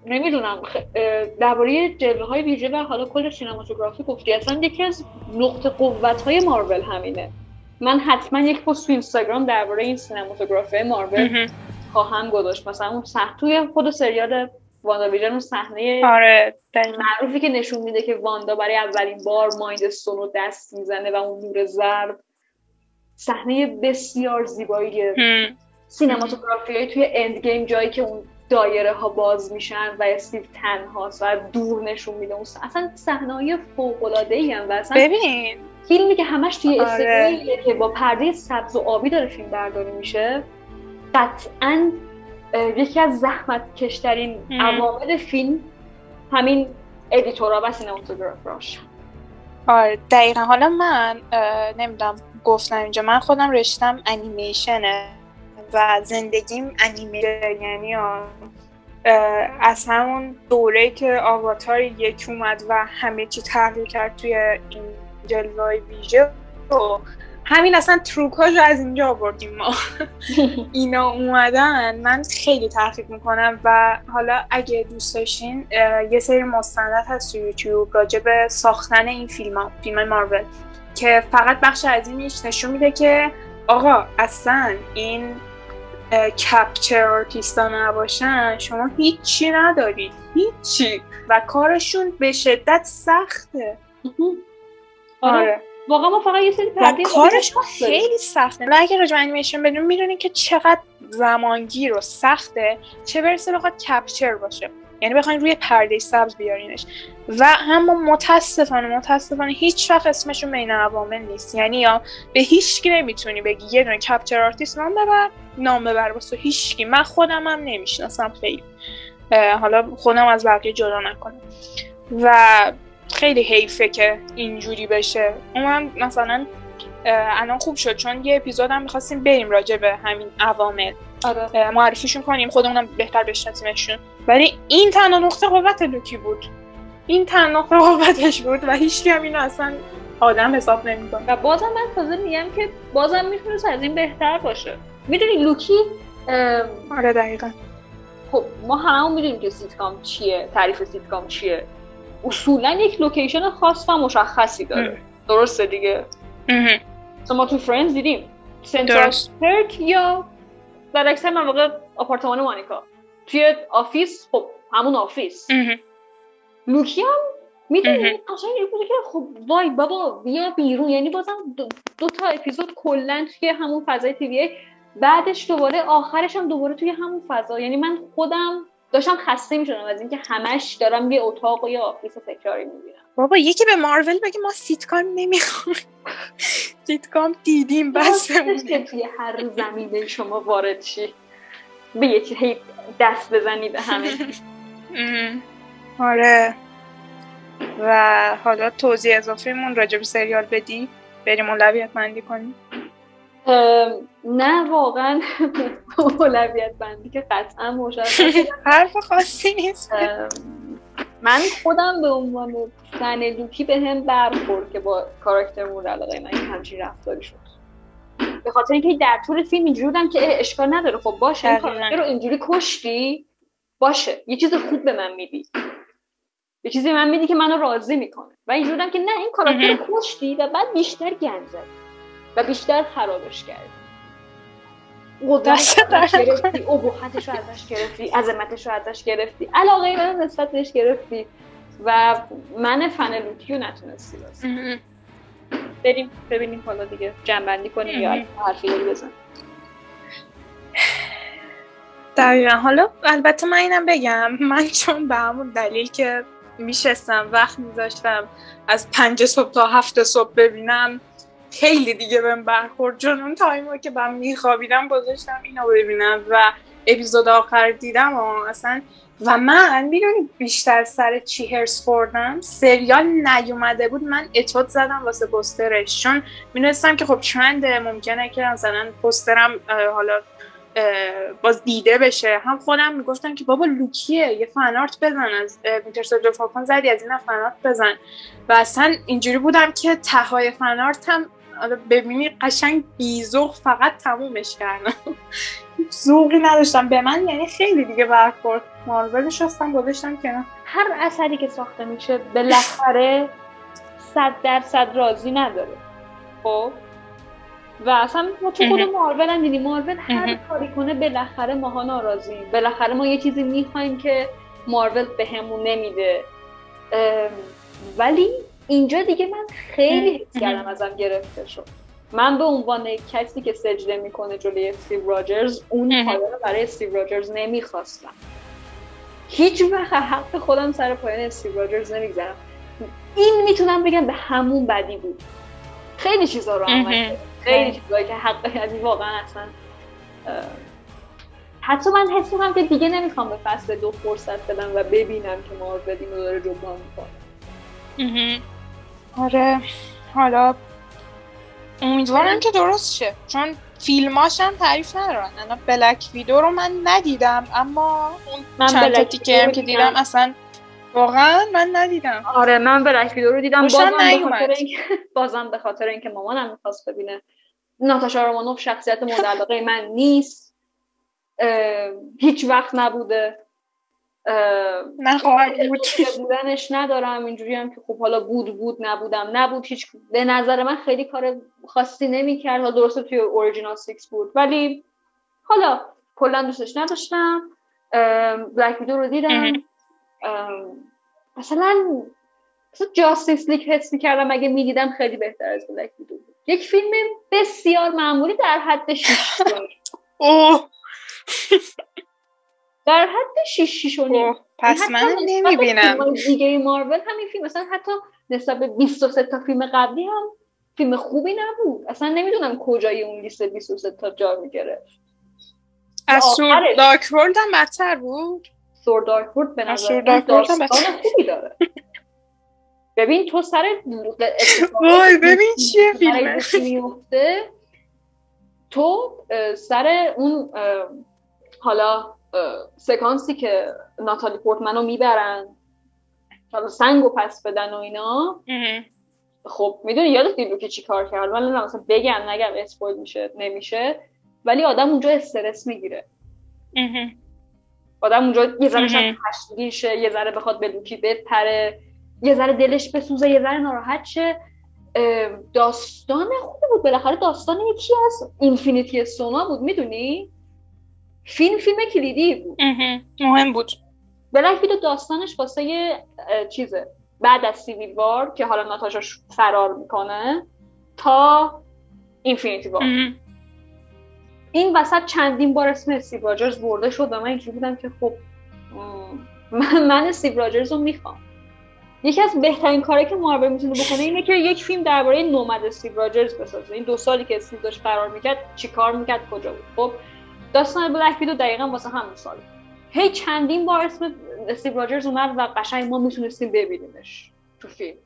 نمی‌دونم. درباره جلوه های ویژه و حالا کل cinematography گفتی. اصلا یکی از نقطه قوت های مارول همینه. من حتما یک پست تو اینستاگرام درباره این cinematography مارول خواهم گذاشت. مثلا اون صحنه توی خود سریال WandaVision اون صحنه آره معروفی که نشون میده که واندا برای اولین بار mind رو دست می‌زنه و اون نور زرد صحنه بسیار زیبایی cinematography توی Endgame جایی که اون دایره ها باز میشن و استیو تنهاست و دور نشون میده. اون اصلا صحنه های فوق العاده ای هم و اصلا ببین. فیلمی که همش توی آره. که با پرده سبز و آبی داره فیلم برداری میشه قطعا یکی از زحمت کشترین عوامل فیلم همین ادیتورا و سینماتوگرافراش. آره دقیقا. حالا من نمی‌دونم گفتم اینجا من خودم رشتم انیمیشنه و زندگیم انیمیشن یعنی از همون دوره که آواتار یک اومد و همه چی تغییر کرد توی این جلوه ویژه و همین اصلا تروکاش از اینجا آوردیم ما. اینا اومدن من خیلی تحقیق می‌کنم و حالا اگه دوست داشتین یه سری مستند هست تو یوتیوب راجع به ساختن این فیلم ها فیلم مارول که فقط بخش عظیمیش نشون میده که آقا اصلا این کپچر آرتیستا نباشن شما هیچی ندارید هیچی. و کارشون به شدت سخته. آره. آره. واقعا ما فقط یه سری پرده کارش خیلی سخته. و اگه راجع انیمیشن بدون می‌دونین که چقدر زمانگیر و سخته. چه برسه بخواد capture باشه. یعنی بخواین روی پرده سبز بیارینش. و هم متاسفانه متاسفانه هیچ وقت اسمشون بین عوامل نیست. یعنی یا به هیچ کی نمی‌تونی بگی یه دونه capture artist نام ببر نام ببر واسه هیچ کی من خودم هم نمی‌شناسم خیلی. حالا خودم از بقیه جدا نکنم. و خیلی حیفه که اینجوری بشه. اون مثلا الان خوب شد. چون یه اپیزود هم می‌خواستیم بریم راجع به همین عوامل. آره. معرفیشون کنیم. خودمونم بهتر بشناسیمشون. ولی این تنها نقطه قوت لوکی بود. این تنها نقطه قوتش بود و هیچ هم اینو اصلا آدم حساب نمی‌کنه. و بازم من تازه میگم که بازم می‌تونه از این بهتر باشه. می‌دونی لوکی؟ آره دقیقا. خب ما همون می‌دونیم که سیتکام چیه تعریف سیتکام چیه. اصولا یک location خاص و مشخصی داره. درسته دیگه؟ ما تو Friends دیدیم. Central Perk یا در اکثر مواقع آپارتمان مانیکا. توی Office خب همون office. لوکی هم می‌دونی قشنگ بوده که خب وای بابا بیا بیرون. یعنی بازم دو, تا اپیزود کلا توی همون فضای TVA بعدش دوباره آخرش هم دوباره توی همون فضا. یعنی من خودم داشتم خسته می‌شدم از اینکه همش دارم یه اتاق و یه office تکراری می‌بینم بابا یکی به مارول بگه ما سیتکام نمی‌خوایم سیتکام دیدیم بس توی هر زمینه شما وارد شی. به یه چیزی دست بزنی به همه. آره. و حالا توضیح اضافهمون راجع به سریال بدی. بریم اولویت مندی کنیم. نه واقعا. اولویت بندی که قطعا مشخص حرف خاصی نیست. من خودم به عنوان فن لوکی به هم برخورد که با کاراکتر مورد علاقه من همچین رفتاری شد. به خاطر اینکه در طول فیلم اینجوری بودم که اشکال نداره. خب باشه این کاراکتر رو اینجوری کشتی باشه. یه چیز خوب به من میدی. یه چیزی من میدی که منو راضی می‌کنه. و اینجورم که نه این کاراکتر رو کشتی و بعد بیشتر گند و بیشتر خرابش کرد قدرت گرفتی ابهتش رو ازش گرفتی عظمتش رو ازش گرفتی. علاقه من نسبت بهش گرفتی و من فن لوتیو نتونستی باز بریم ببینیم حالا دیگه جنبندی کنیم یا حرفی داری بزن. دقیقا. حالا البته من اینم بگم من چون به همون دلیل که میشستم وقت میذاشتم از پنج صبح تا هفت صبح ببینم خیلی دیگه بهم برخورد. چون اون تایما که من میخوابیدم گذاشتم اینو ببینم و اپیزود آخر دیدم و اصلا و من می‌دونی بیشتر سر چی هرس خوردم. سریال نیومده بود من اتواد زدم واسه پسترش چون می‌دونستم که خب چنده ممکنه که مثلا پسترم حالا باز دیده بشه. هم خودم می‌گفتم که بابا لوکیه یه فنارت بزن از وینتر سولجر فالکون زدی از این فنارت بزن. و اصلا اینجوری بودم که تهای فنارت هم ببینی قشنگ بیزوق فقط تمومش کردم. ذوقی نداشتم. به من یعنی خیلی دیگه برخورد. مارولش هستم گذاشتم که هر اثری که ساخته میشه بالاخره صد درصد راضی نداره. خب؟ و اصلا ما تو خود مارول هم دیدیم مارول هر کاری کنه بالاخره ماها ناراضیم بالاخره ما یه چیزی می‌خوایم که مارول به همون نمیده ولی اینجا دیگه من خیلی حس کردم ازم گرفته شد. من به عنوان کسی که سجده می‌کنه جلوی استیو راجرز اون رو برای استیو راجرز نمی‌خواستم. هیچ وقت حق خودم سر پایان استیو راجرز نمی‌گذارم. این می‌تونم بگم به همون بدی بود. خیلی چیزا رو آمده خیلی چیزایی که حق یعنی واقعا اصلا حتی من حس می‌کنم که دیگه نمی‌خوام به فصل دو فرصت بدم و ببینم که مارول اینو داره جبران می‌کنه. آره. حالا امیدوارم که درست شه. چون فیلماش هم تعریف ندارن. انا بلک ویدو رو من ندیدم اما اون من چند تا تیکه هم که دیدم. اصلا واقعا من ندیدم. آره من Black Widow رو دیدم. بازم به خاطر اینکه بازم به خاطر اینکه مامانم می‌خواست ببینه. ناتاشا رومانوف شخصیت مورد علاقه من نیست. هیچ وقت نبوده. نخواهد بود. بودنش ندارم اینجوری هم که خب حالا بود بود نبودم نبود هیچ به نظر من خیلی کار خاصی نمی‌کرد. حالا درسته توی original six بود ولی حالا کلا دوستش نداشتم. بلک ویدو رو دیدم. مثلا جاستیس لیگ حس می‌کردم اگه می‌دیدم خیلی بهتر از بلک ویدو بود. یک فیلم بسیار معمولی در حد شیش اوه. در حد 6 6 و نیم. پس من نمی‌بینم. دیگه مارول همین فیلم مثلا حتی نسبت به 23 تا فیلم قبلی هم فیلم خوبی نبود. اصلا نمی‌دونم کجای اون لیست 23 تا جا می‌گرفت. از Thor Dark World هم بدتر بود؟ Thor Dark World به نظر داستان خوبی داره. ببین تو Thor وای ببین چیه فیلم تو Thor اون حالا سکانسی که ناتالی پورتمنو می‌برن. حالا سنگو پس بدن و اینا. خب می‌دونی یادت دیدو که چی کار کرد ولی مثلا بگم نگم spoil میشه نمیشه. ولی آدم اونجا استرس می‌گیره. آدم اونجا یه ذره شاید شه یه ذره بخواد به لوکی بپره یه ذره دلش بسوزه یه ذره ناراحت شه. داستان خوبی بود بالاخره داستان یکی از Infinity Stone ا بود می‌دونی؟ فیلم فیلم کلیدی بود. مهم. بود. Black Widow داستانش واسه یه چیزه. بعد از Civil War که حالا ناتاشا فرار می‌کنه تا Infinity War. این وسط چندین بار اسم استیو راجرز برده شد و من اینجوری بودم که خب من, من استیو راجرز رو می‌خوام. یکی از بهترین کاری که مارول می‌تونه بکنه اینه که یک فیلم درباره Nomad استیو راجرز بسازه. این دو سالی که استیو داشت فرار می‌کرد چیکار می‌کرد؟ کجا بود؟ خب داستان Black Widow دقیقا واسه همون سال هی چندین بار اسم استیو راجرز اومد و قشنگ ما می‌تونستیم ببینیمش تو فیلم.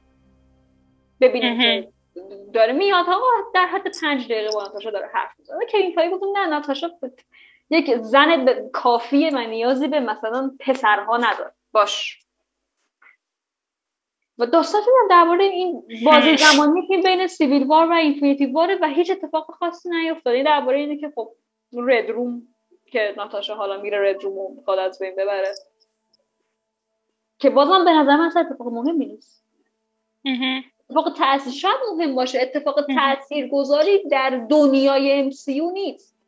ببینیم که داره میاد. ها در حد پنج دقیقه با ناتاشا داره حرف می‌زنه. کوین فایی گفتم نه ناتاشا یک زن کافیه و نیازی به مثلا پسرها نداره. باش. و داستان هم درباره این بازی زمانی که بین سیویل وار و اینفینیتی واره و هیچ اتفاق خاصی نیفتاده درباره اینه که خب رد روم که ناتاشا حالا میره رد روم و می‌خواد از بین ببره. که بازم به نظر من اتفاق مهمی نیست. اتفاق تاثیر شاید مهم باشه. اتفاق تاثیر گذاری در دنیای MCU نیست.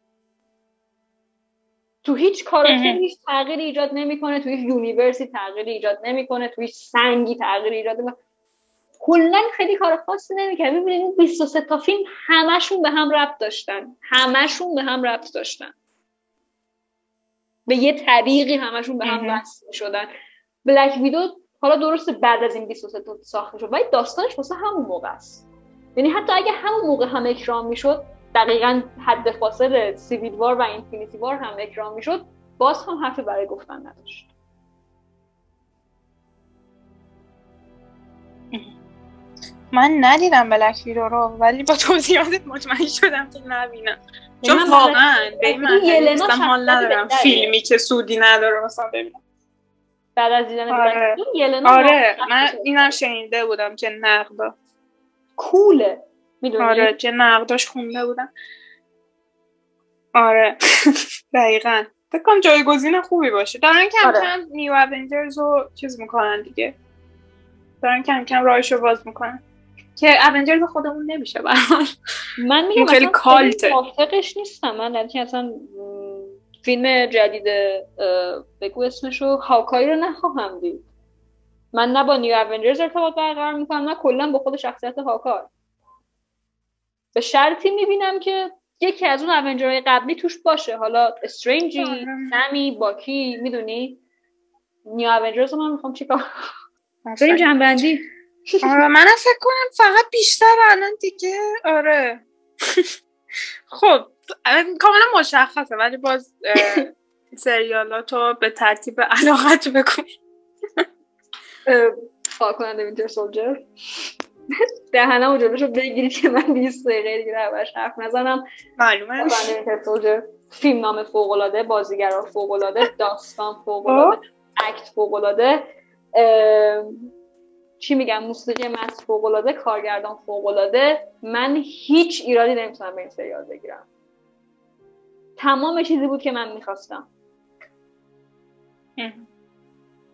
تو هیچ کاراکتر هیچ تغییری ایجاد نمی‌کنه. تو هیچ یونیورسی تغییری ایجاد نمی‌کنه. تو هیچ سنگی تغییری ایجاد نمی‌کنه. کلا خیلی کار خاصی نمی‌کنه ببینید این 23 تا فیلم همشون به هم ربط داشتن. همشون به هم ربط داشتن. به یه طریقی همشون به هم وصل شدن بلک ویدو حالا درسته بعد از این 23 تا ساخته شد ولی داستانش واسه همون موقع است. یعنی حتی اگه همون موقع هم اکرام می‌شد دقیقا حد فاصل سیویل وار و اینفینیتی وار هم اکرام می‌شد باز هم حرفی برای گفتن نداشت. من ندیدم بلک ویدو رو ولی با توضیحاتت مطمئن شدم که نبینم. چون واقعا به این من حال ندارم فیلمی که سودی نداره مثلا ببینم. بعد از دیدن آره, آره. من اینم شنیده بودم که نقدا. کوله. می‌دونی؟ آره که نقداش خونده بودم. آره دقیقا. فکر جایگزین خوبی باشه. دارن کم آره. کم نیو اونجرز رو چیز می‌کنن دیگه. دارن کم کم راهش رو باز می‌کنن. که اونجرز خودمون نمیشه برحال من میگم خیلی کالته. موافقش نیستم. من یعنی اصلا فیلم جدید بگو اسمشو هاکایی رو نخواهم دید. من نه با نیو اونجرز ارتباط برقرار می‌کنم نه کلا با خود شخصیت هاکای به شرطی می‌بینم که یکی از اون اونجرهای قبلی توش باشه. حالا استرینجی سمی باکی می‌دونی؟ نیو اونجرز من می‌خوام چیکار بریم جنبندی. آره من فکر کنم فقط بیشتر الان دیگه آره. خب کاملا مشخصه ولی باز سریالاتو به ترتیب علاقت بکن. فاکننده وینتر سولجر. دهنم و جلوشو بگیرید که من 20 دقیقه دیگه دربارش حرف نزنم. معلومه فیلم نام فوقالعاده بازیگرا فوقالعاده داستان فوقالعاده act فوقالعاده. چی میگم موسیقی مست فوقالعاده کارگردان فوقالعاده. من هیچ ایرادی نمی‌تونم به این سریال بگیرم. تمام چیزی بود که من می‌خواستم.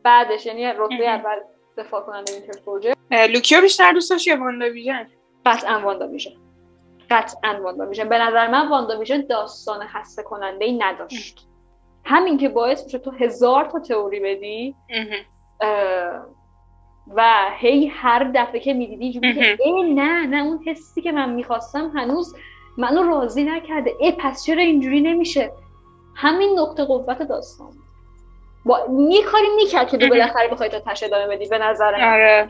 بعدش یعنی رتبه اول The Falcon and the Winter Soldier لوکیو بیشتر دوست داشت یا واندا ویژن قطعا WandaVision قطعا WandaVision به نظر من WandaVision داستان خسته کننده ای نداشت همین که باعث میشه تو هزار تا تئوری بدی و هی هر دفعه که می‌دیدی ای نه نه اون حسی که من می‌خواستم هنوز منو راضی نکرده. ای پس چرا اینجوری نمیشه؟ همین نقطه قوت داستان. با یه کاری می‌کرد که دو بالاخره بخوای تا تشه ادامه بدی به نظر آره.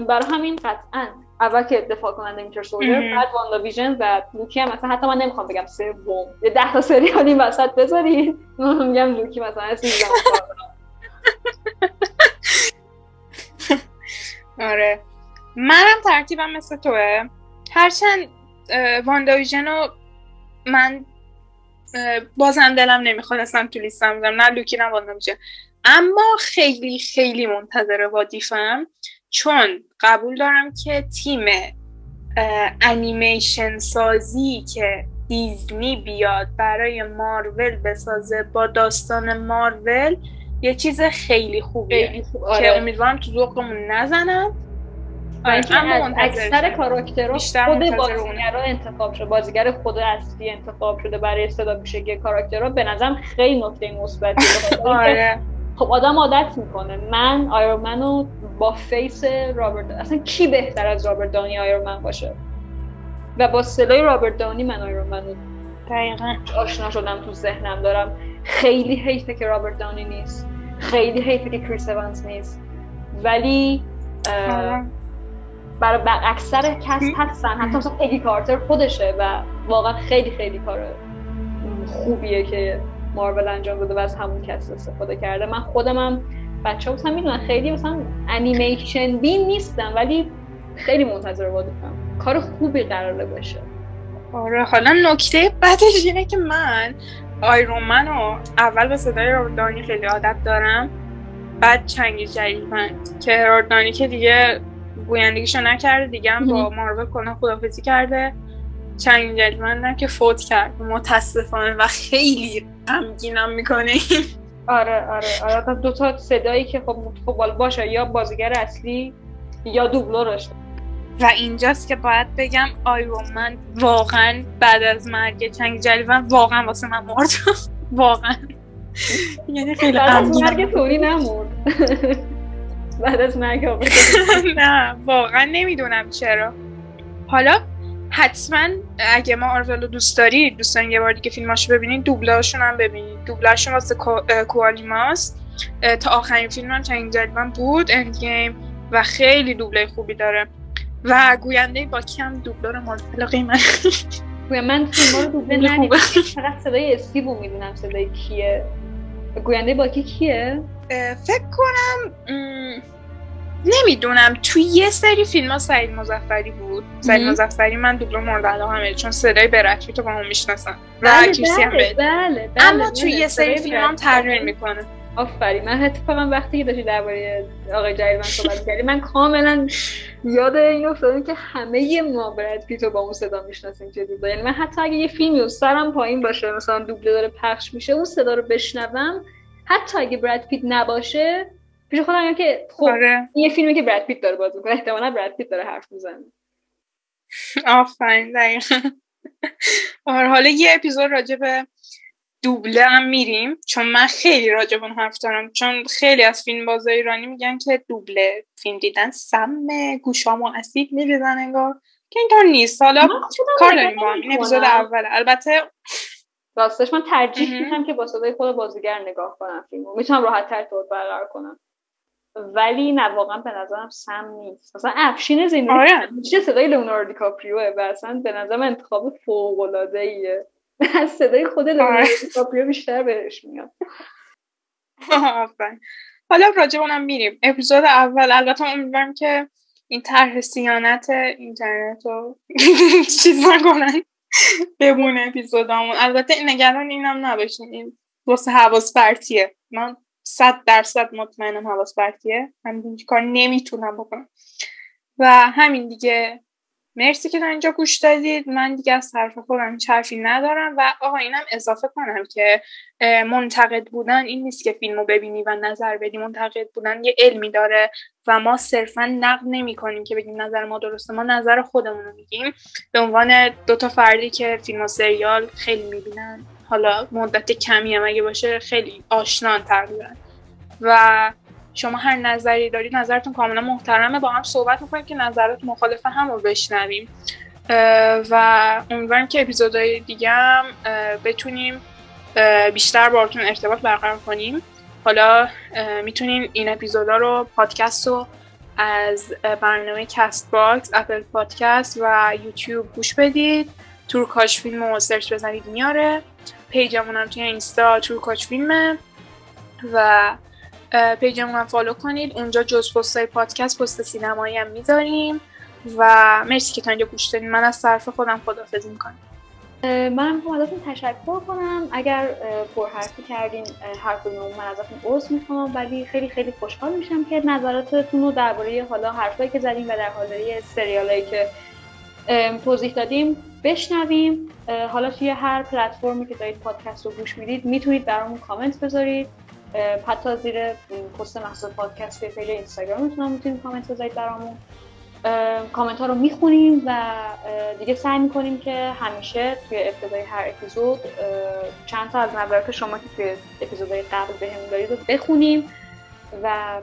برای همین قطعا اول که دفاع کننده اینتر سولجر بعد واندا ویژن و لوکی هم مثلا حتی من نمی‌خوام بگم سوم. یه ده تا سریال این وسط بذارید من میگم لوکی مثلا آره. منم ترتیبم مثل توه. هرچند WandaVision رو من بازم دلم نمی‌خواد اصلا تو لیستم بزنم نه لوکی نه WandaVision. اما خیلی خیلی منتظر What If ام چون قبول دارم که تیم انیمیشن سازی که دیزنی بیاد برای مارول بسازه با داستان مارول یه چیز خیلی خوبیه. آره. که امیدوارم تو ذوقمون نزنن آره اما اکثر کاراکترها خود بازیگرا انتخاب شده. بازیگر خود اصلی انتخاب شده برای صدا پیشگی کاراکترها. به نظرم خیلی نکته مثبتی. آره. خب آدم عادت می‌کنه. من آیرمنو با face رابرت اصلا کی بهتر از رابرت دانی آیرمن باشه؟ و با صدای رابرت دانی من آیرمنو دقیقا. آشنا شدم تو ذهنم. دارم خیلی حیفه که رابرت دانی نیست. خیلی حیفه که کریس اونز نیست. ولی. برای اکثر کس هستن. حتی مثلا پگی کارتر خودشه و واقعا خیلی خیلی کار خوبیه که مارول انجام داده و از همون کس استفاده کرده. من خودم هم بچه هم می‌دونن خیلی مثلا انیمیشن بین نیستم ولی خیلی منتظر وادفم کار خوبی قراره باشه. آره حالا نکته بعدش اینه که من آیرومن رو اول به صدای روردانی خیلی عادت دارم بعد چنگی جدیدمند که روردانی که دیگه گویندگیشو نکرده دیگه هم با مارول کنه خدافزی کرده. چنگ جدیدمندم که فوت کرد. متاسفانه و خیلی غمگینم می‌کنه. آره آره. آره دو تا صدایی که خب خب باشه یا بازیگر اصلی یا دوبلورش و اینجاست که باید بگم آیرون من واقعا بعد از مرگ چنگ جلیون واقعا واسه من مرد. واقعا. یعنی خیلی بعد از مرگ تونی نمورد بعد از مرگ نه واقعا نمی‌دونم چرا. حالا حتما اگه ما آرولو دوست دارید دوستان یه بار دیگه فیلماشو ببینید دوبلاشون هم ببینید دوبلاشون واسه کوالیماس تا آخرین فیلم هم چنگ جلیون بود اند گیم و خیلی دوبله خوبی داره. و گوینده با کم دوبلور مورد علاقه من من فیلم رو دوبله ندیدم. فقط صدای اسکیبو می‌دونم صدای کیه. گوینده باکی کیه؟ فکر کنم نمی‌دونم. توی یه سری فیلم ها سعید مزفری بود. سعید مزفری من دوبله مورد علاقه همه چون صدای برکی تو با هم می‌شناسم. و بله بله, بله, بله, اما توی یه سری فیلم هم تغییر می‌کنه. آفرین. من اتفاقا وقتی که داشتی درباره آقای جلیل صحبت کردی من کاملا یاد این افتادم که همه ما برد پیتو با اون صدا می‌شناسیم چه دوبله یعنی من حتی اگه یه فیلمی و سرم پایین باشه مثلا دوبله داره پخش میشه اون صدا رو بشنوم حتی اگه براد پیت نباشه پیش خودم که خب آره. یه فیلمی که براد پیت داره بازی می‌کنه احتمالاً براد پیت داره حرف می‌زنه. آفرین دقیقا. آره حالا یه اپیزود راجع به دوبله هم میریم. چون من خیلی راجع به حرف دارم. چون خیلی از فیلم باز ایرانی میگن که دوبله فیلم دیدن سم گوشامو اسید میریزن انگار. که اینطور نیست. حالا کار داریم با این اپیزود اول. البته راستش من ترجیح میدم که با صدای خود بازیگر نگاه کنم فیلمو. می‌تونم راحت تر طور برقرار کنم. ولی نه واقعا به نظرم سم نیست. مثلا افشین آره. چه صدای لئوناردو دیکاپریوه و اصلا به نظرم انتخاب فوق العاده ایه از صدای خود لئوناردو دیکاپریو بیشتر بهش میاد. حالا راجع اونم میریم. اپیزود اول البته امیدوارم که این طرح سیانت اینترنت رو چیز نکنن. بمونه اپیزودامون. البته نگران اینم نباشین. این واسه حواس پرتیه. من صد درصد مطمئنم حواس پرتیه. همین کار نمی‌تونم بکنم. و همین دیگه. مرسی که تا اینجا گوش دادید. من دیگه از طرف خودم چرفی ندارم و آقا اینم اضافه کنم که منتقد بودن این نیست که فیلمو ببینی و نظر بدی. منتقد بودن یه علمی داره و ما صرفا نقد نمی کنیم که بگیم نظر ما درسته. ما نظر خودمون رو میگیم. به عنوان دوتا فردی که فیلم و سریال خیلی می‌بینن حالا مدت کمی هم اگه باشه خیلی آشنان تقریبا. و شما هر نظری دارید نظرتون کاملا محترمه. با هم صحبت می‌کنیم که نظرات مخالف هم رو بشنویم. و امیدواریم که اپیزودهای دیگه هم بتونیم بیشتر بارتون ارتباط برقرار کنیم. حالا می‌تونین این اپیزودا رو پادکست رو از برنامه کست باکس اپل پادکست و یوتیوب گوش بدید. تورکاش فیلم رو search بزنید میاره. page مون هم توی اینستا تورکاش فیلمه. و page مون هم follow کنید. اونجا جز پستای پادکست پست سینمایی هم می‌ذاریم. و مرسی که تا اینجا گوش دادین. من از طرف خودم خدافزی می‌کنم. من می‌خوام ازتون تشکر کنم. اگر پرحرفی کردین هر کدوم من ازتون عذر می‌خوام ولی خیلی خیلی خوشحال میشم که نظراتتون رو درباره حالا حرفایی که زدیم و در حال سریالایی که توضیح دادیم بشنویم. حالا توی هر پلتفرمی که دارید پادکست رو گوش می‌دید می‌تونید برامون کامنت بذارید. حتی زیر پست محصول پادکست توی page اینستاگرام می‌تونید کامنت بذارید برامون. کامنت ها رو می‌خونیم و دیگه سعی می‌کنیم که همیشه توی ابتدای هر اپیزود چند تا از نظرات شما که توی اپیزودهای قبل بهمون دادید رو بخونیم و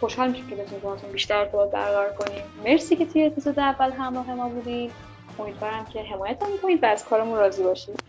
خوشحال میشیم که بتونیم باهاتون بیشتر ارتباط برقرار کنیم. مرسی که توی اپیزود اول همراه ما بودید. امیدوارم که حمایت می‌کنید و از کارمون راضی باشید.